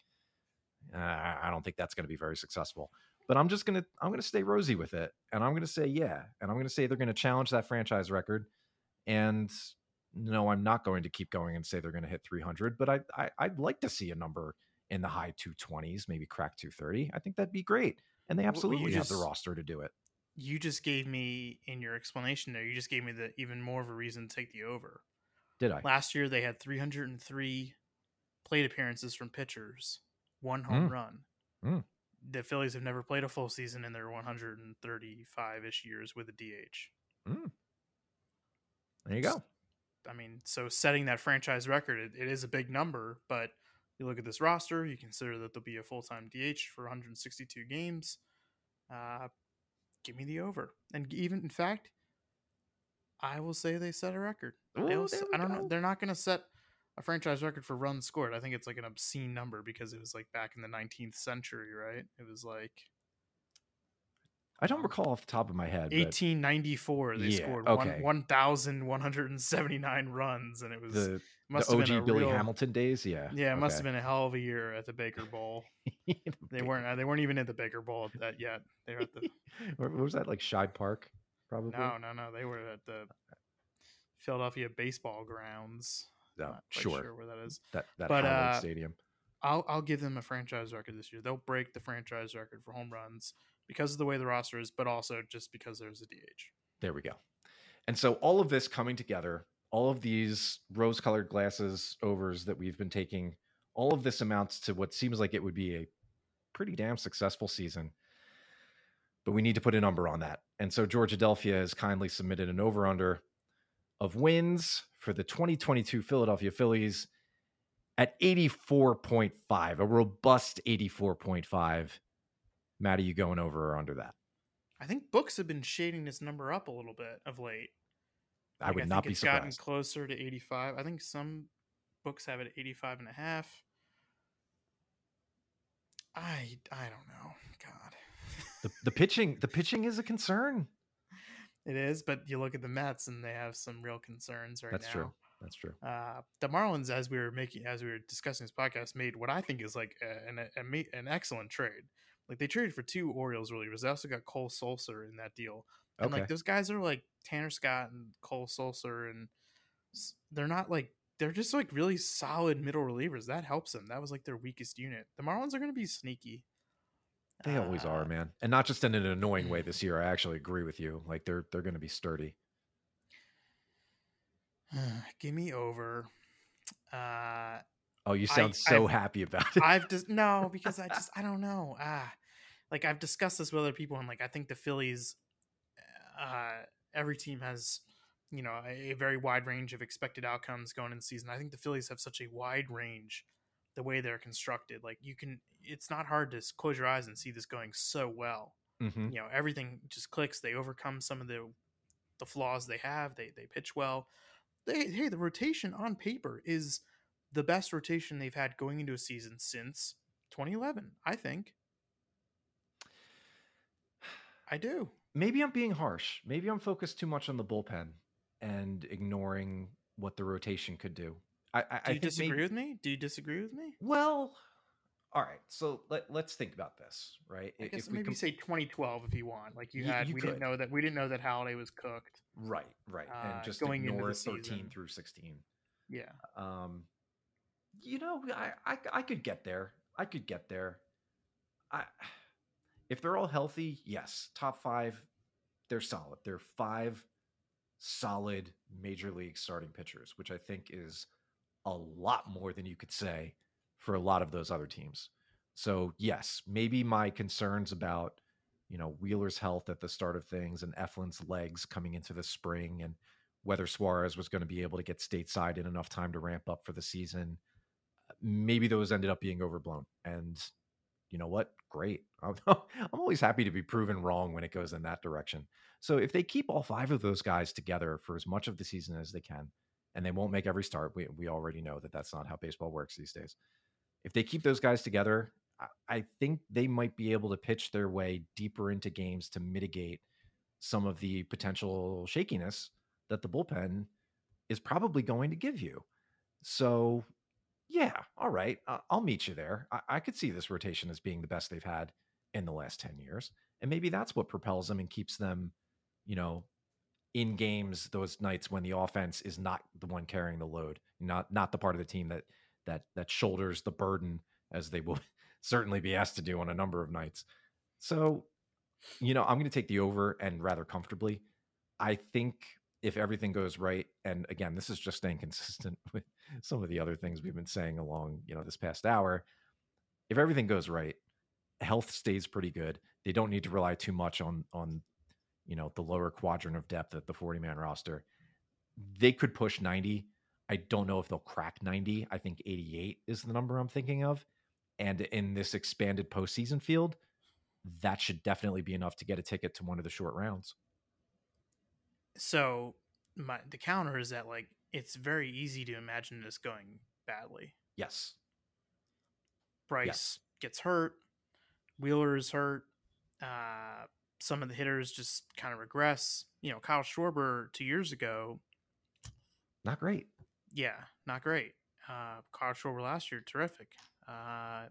uh, I don't think that's going to be very successful. But I'm just gonna I'm gonna stay rosy with it, and I'm gonna say yeah, and I'm gonna say they're gonna challenge that franchise record, and no, I'm not going to keep going and say they're going to hit 300, but I, I I'd like to see a number in the high 220s, maybe crack 230. I think that'd be great, and they absolutely just, have the roster to do it. You just gave me in your explanation there. You just gave me the even more of a reason to take the over. Did I? Last year they had 303 plate appearances from pitchers, one home mm. run. Mm. The Phillies have never played a full season in their 135 ish years with a DH. Mm. There you go. I mean, so setting that franchise record, it, it is a big number, but you look at this roster, you consider that there'll be a full time DH for 162 games. Uh, give me the over. And even, in fact, I will say they set a record. Ooh, I don't go. know. They're not going to set a franchise record for runs scored. I think it's like an obscene number because it was like back in the 19th century, right? It was like I don't recall off the top of my head. 1894, they yeah, scored okay. 1,179 runs, and it was the, must the OG Billy real, Hamilton days. Yeah, yeah, it okay. must have been a hell of a year at the Baker Bowl. they weren't. Uh, they weren't even at the Baker Bowl that yet. They were at the. what was that like? Shibe Park, probably. No, no, no. They were at the Philadelphia baseball grounds. No, sure. sure. where that is. That that but, uh, Stadium. I'll I'll give them a franchise record this year. They'll break the franchise record for home runs because of the way the roster is, but also just because there's a DH. There we go. And so all of this coming together, all of these rose-colored glasses overs that we've been taking, all of this amounts to what seems like it would be a pretty damn successful season. But we need to put a number on that. And so Georgia Delphia has kindly submitted an over-under of wins for the 2022 Philadelphia Phillies at 84.5, a robust 84.5. Matt, are you going over or under that? I think books have been shading this number up a little bit of late. Like, I would I not be it's surprised. gotten closer to 85. I think some books have it at 85 and a half. I I don't know. God. the the pitching the pitching is a concern. It is, but you look at the Mets and they have some real concerns right That's now. That's true. That's true. Uh, the Marlins, as we were making, as we were discussing this podcast, made what I think is like a, an a, an excellent trade. Like they traded for two Orioles relievers. They also got Cole Sulser in that deal. And okay. like those guys are like Tanner Scott and Cole Sulser, and they're not like they're just like really solid middle relievers. That helps them. That was like their weakest unit. The Marlins are going to be sneaky. They uh, always are, uh, man, and not just in an annoying way this year. I actually agree with you. Like they're they're going to be sturdy. Give me over. Uh, oh, you sound I, so I've, happy about it. I've just no because I just I don't know. Ah, like I've discussed this with other people, and like I think the Phillies, uh, every team has you know a, a very wide range of expected outcomes going in the season. I think the Phillies have such a wide range the way they're constructed. Like you can, it's not hard to close your eyes and see this going so well. Mm-hmm. You know, everything just clicks. They overcome some of the the flaws they have. They they pitch well they, hey, the rotation on paper is the best rotation they've had going into a season since 2011. I think. I do. Maybe I'm being harsh. Maybe I'm focused too much on the bullpen and ignoring what the rotation could do. I, I do you disagree maybe, with me? Do you disagree with me? Well, all right. So let let's think about this, right? I guess if maybe say 2012 if you want. Like you had, you we could. didn't know that we didn't know that Halladay was cooked. Right, right, uh, and just going ignore 13 season. through 16. Yeah. Um, you know, I, I I could get there. I could get there. I if they're all healthy, yes, top five, they're solid. They're five solid major league starting pitchers, which I think is a lot more than you could say for a lot of those other teams. So yes, maybe my concerns about you know Wheeler's health at the start of things and Eflin's legs coming into the spring and whether Suarez was going to be able to get stateside in enough time to ramp up for the season. Maybe those ended up being overblown. And you know what? Great. I'm, always happy to be proven wrong when it goes in that direction. So if they keep all five of those guys together for as much of the season as they can, and they won't make every start, we, we already know that that's not how baseball works these days if they keep those guys together, I think they might be able to pitch their way deeper into games to mitigate some of the potential shakiness that the bullpen is probably going to give you. So, yeah, all right, uh, I'll meet you there. I-, I could see this rotation as being the best they've had in the last 10 years. And maybe that's what propels them and keeps them, you know, in games those nights when the offense is not the one carrying the load, not not the part of the team that that that shoulders the burden as they will certainly be asked to do on a number of nights. So, you know, I'm going to take the over and rather comfortably. I think if everything goes right, and again, this is just staying consistent with some of the other things we've been saying along, you know, this past hour. If everything goes right, health stays pretty good. They don't need to rely too much on on you know the lower quadrant of depth at the 40 man roster. They could push 90. I don't know if they'll crack 90. I think 88 is the number I'm thinking of. And in this expanded postseason field, that should definitely be enough to get a ticket to one of the short rounds. So my the counter is that like it's very easy to imagine this going badly. Yes. Bryce yes. gets hurt. Wheeler is hurt. Uh, some of the hitters just kind of regress. You know, Kyle Schwarber two years ago, not great. Yeah, not great. Uh, Kyle Schwarber last year, terrific. Uh,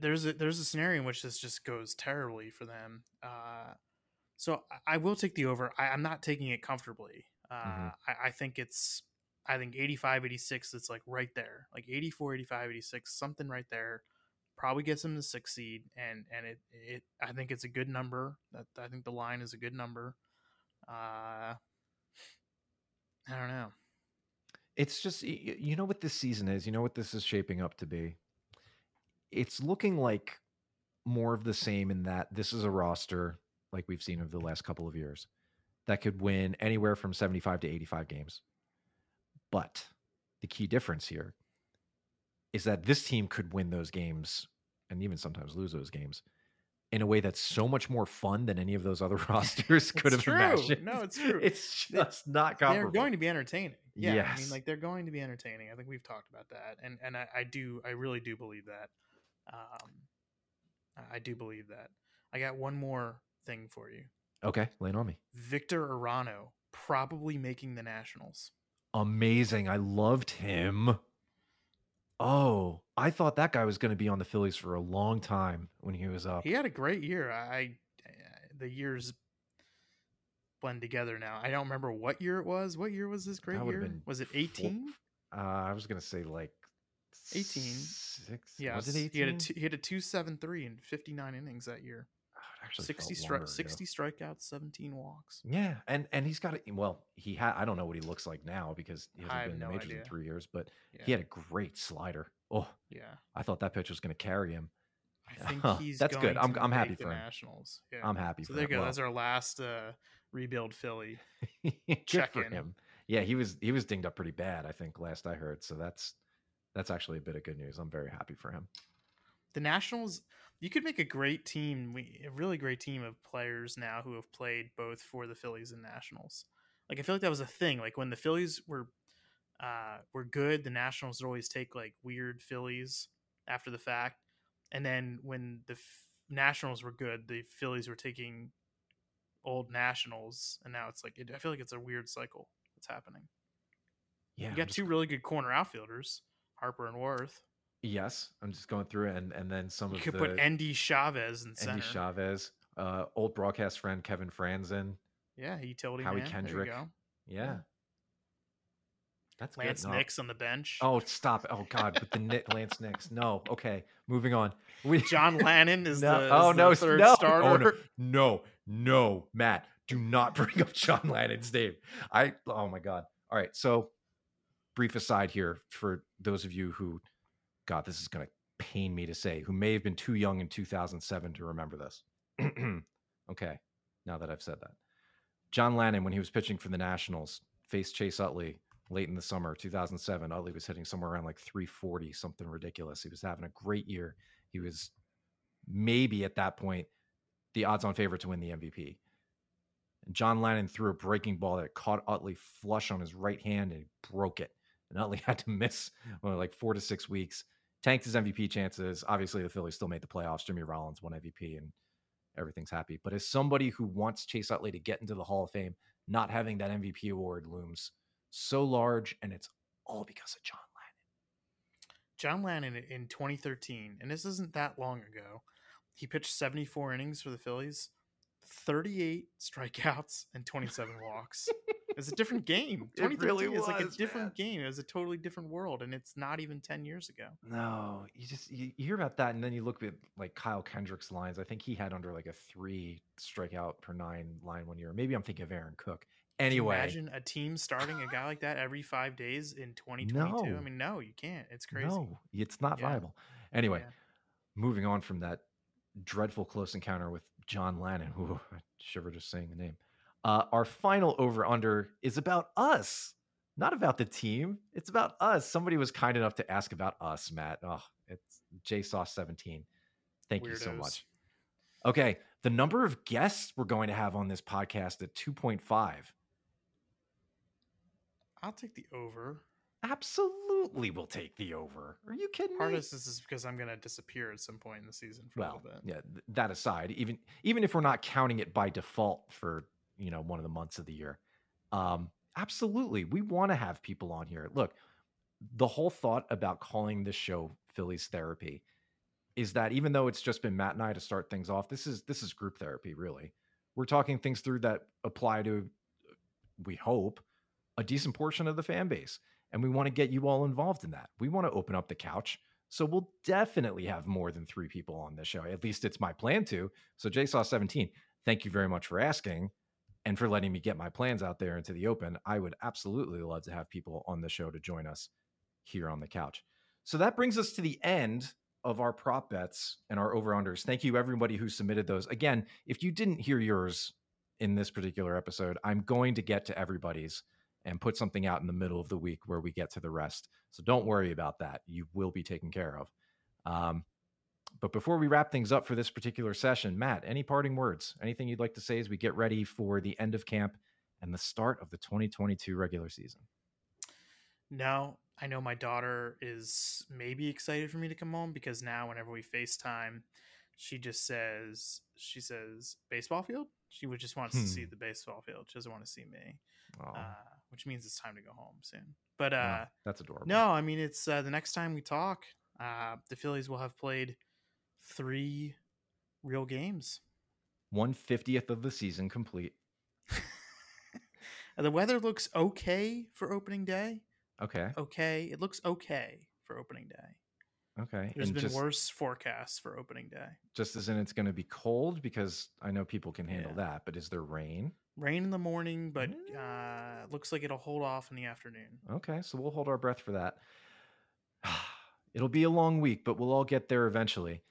there's a there's a scenario in which this just goes terribly for them. Uh, so I, will take the over. I, am not taking it comfortably. Uh, mm-hmm. I, I, think it's I think 85, 86. It's like right there, like 84, 85, 86, something right there probably gets them to succeed and and it it I think it's a good number. That I think the line is a good number. Uh I don't know. It's just you know what this season is. You know what this is shaping up to be. It's looking like more of the same in that this is a roster like we've seen over the last couple of years that could win anywhere from 75 to 85 games. But the key difference here is that this team could win those games and even sometimes lose those games in a way that's so much more fun than any of those other rosters could have true. imagined. No, it's true. It's just not comparable. They're going to be entertaining. Yeah, yes. I mean, like they're going to be entertaining. I think we've talked about that, and and I, I do, I really do believe that. Um, I do believe that. I got one more thing for you. Okay, lay it on me. Victor Arano probably making the Nationals. Amazing. I loved him. Oh, I thought that guy was going to be on the Phillies for a long time when he was up. He had a great year. I the years blend together now. I don't remember what year it was. What year was this great year? Was it 18? Uh, I was going to say like 18. Six. Yeah, was it 18? He had a two, he had a 273 in 59 innings that year actually 60 stri- 60 strikeouts 17 walks. Yeah and and he's got it well he had i don't know what he looks like now because he hasn't been in the majors idea. in three years but yeah. he had a great slider. Oh yeah. I thought that pitch was going to carry him. I think he's that's good. i'm, I'm happy for him. Nationals. Yeah. i'm happy for him. so there you go. Well, that's our last uh rebuild philly check in him. Yeah he was he was dinged up pretty bad i think last i heard. So that's that's actually a bit of good news. I'm very happy for him the nationals you could make a great team, a really great team of players now who have played both for the Phillies and Nationals. Like I feel like that was a thing. Like when the Phillies were uh, were good, the Nationals would always take like weird Phillies after the fact, and then when the F- Nationals were good, the Phillies were taking old Nationals, and now it's like it, I feel like it's a weird cycle that's happening. Yeah, you got two really good corner outfielders, Harper and Werth. Yes, I'm just going through it, and and then some you of could the put Endy Chavez in center. Endy Chavez, uh, old broadcast friend Kevin Frandsen. Yeah, utility Howie man. Kendrick. Yeah. That's Laynce good. No. Nix on the bench. Oh, stop! Oh God, with the Nick Laynce Nix. No, okay, moving on. We John Lannan is no, the oh is no the third no starter. Oh, no no no Matt, do not bring up John Lannan's name. I oh my God. All right, so brief aside here for those of you who, God, this is going to pain me to say, who may have been too young in 2007 to remember this. okay, now that I've said that. John Lannan, when he was pitching for the Nationals, faced Chase Utley late in the summer 2007. Utley was hitting somewhere around like 340, something ridiculous. He was having a great year. He was maybe at that point the odds on favorite to win the MVP. And John Lannan threw a breaking ball that caught Utley flush on his right hand and broke it. And Utley had to miss well, like four to six weeks tanked his MVP chances. Obviously, the Phillies still made the playoffs. Jimmy Rollins won MVP, and everything's happy. But as somebody who wants Chase Utley to get into the Hall of Fame, not having that MVP award looms so large, and it's all because of John Lannan. John Lannan in 2013, and this isn't that long ago, he pitched 74 innings for the Phillies, 38 strikeouts, and 27 walks. It's a different game. 2013 it really is like a different man. game. It was a totally different world, and it's not even 10 years ago. No, you just you, hear about that, and then you look at like Kyle Kendrick's lines. I think he had under like a three strikeout per nine line one year. Maybe I'm thinking of Aaron Cook. Anyway, imagine a team starting a guy like that every five days in 2022. No. I mean, no, you can't. It's crazy. No, it's not yeah. viable. Anyway, yeah. moving on from that dreadful close encounter with John Lannan. Ooh, I shiver just saying the name. Uh, our final over under is about us, not about the team. It's about us. Somebody was kind enough to ask about us, Matt. Oh, it's JSauce17. Thank Weirdos. you so much. Okay. The number of guests we're going to have on this podcast at 2.5. I'll take the over. Absolutely, we'll take the over. Are you kidding Part me? of this is because I'm going to disappear at some point in the season for well, a little bit. Yeah, th- that aside, even even if we're not counting it by default for you know one of the months of the year, um, absolutely, we want to have people on here. Look, the whole thought about calling this show Phillies Therapy is that even though it's just been Matt and I to start things off, this is this is group therapy. Really, we're talking things through that apply to, we hope, a decent portion of the fan base and we want to get you all involved in that. We want to open up the couch. So we'll definitely have more than three people on this show. At least it's my plan to. So JSaw17, thank you very much for asking and for letting me get my plans out there into the open. I would absolutely love to have people on the show to join us here on the couch. So that brings us to the end of our prop bets and our over unders. Thank you everybody who submitted those. Again, if you didn't hear yours in this particular episode, I'm going to get to everybody's and put something out in the middle of the week where we get to the rest. So don't worry about that. You will be taken care of. Um, but before we wrap things up for this particular session, Matt, any parting words? Anything you'd like to say as we get ready for the end of camp and the start of the 2022 regular season? No, I know my daughter is maybe excited for me to come home because now whenever we FaceTime, she just says she says baseball field. She would just wants hmm. to see hmm. the baseball field. She doesn't want to see me. Uh, which means it's time to go home soon. But uh, that's adorable. No, I mean it's uh, the next time we talk, uh, the Phillies will have played three real games. One fiftieth of the season complete. the weather looks okay for opening day. Okay. Okay, it looks okay for opening day. Okay. There's and been just, worse forecasts for opening day. Just as in it's going to be cold because I know people can handle yeah. that, but is there rain? Rain in the morning, but uh, looks like it'll hold off in the afternoon. Okay, so we'll hold our breath for that. It'll be a long week, but we'll all get there eventually.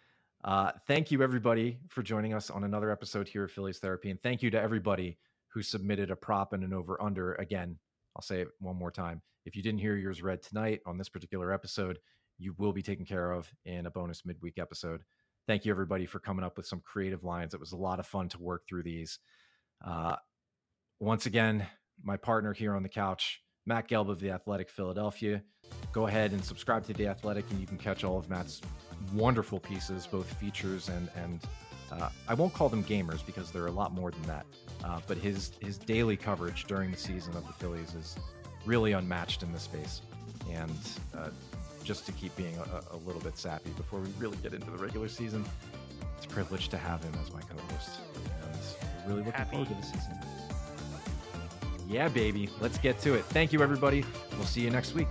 Uh, thank you, everybody, for joining us on another episode here of Phillies Therapy. And thank you to everybody who submitted a prop and an over under. Again, I'll say it one more time. If you didn't hear yours read tonight on this particular episode, you will be taken care of in a bonus midweek episode. Thank you, everybody, for coming up with some creative lines. It was a lot of fun to work through these. Uh, once again, my partner here on the couch, Matt Gelb of The Athletic Philadelphia. Go ahead and subscribe to The Athletic, and you can catch all of Matt's wonderful pieces, both features and and uh, I won't call them gamers because they're a lot more than that. Uh, but his his daily coverage during the season of the Phillies is really unmatched in this space. And uh, just to keep being a, a, little bit sappy before we really get into the regular season, it's a privilege to have him as my co-host. And really looking Happy. forward to the season. Yeah, baby. Let's get to it. Thank you, everybody. We'll see you next week.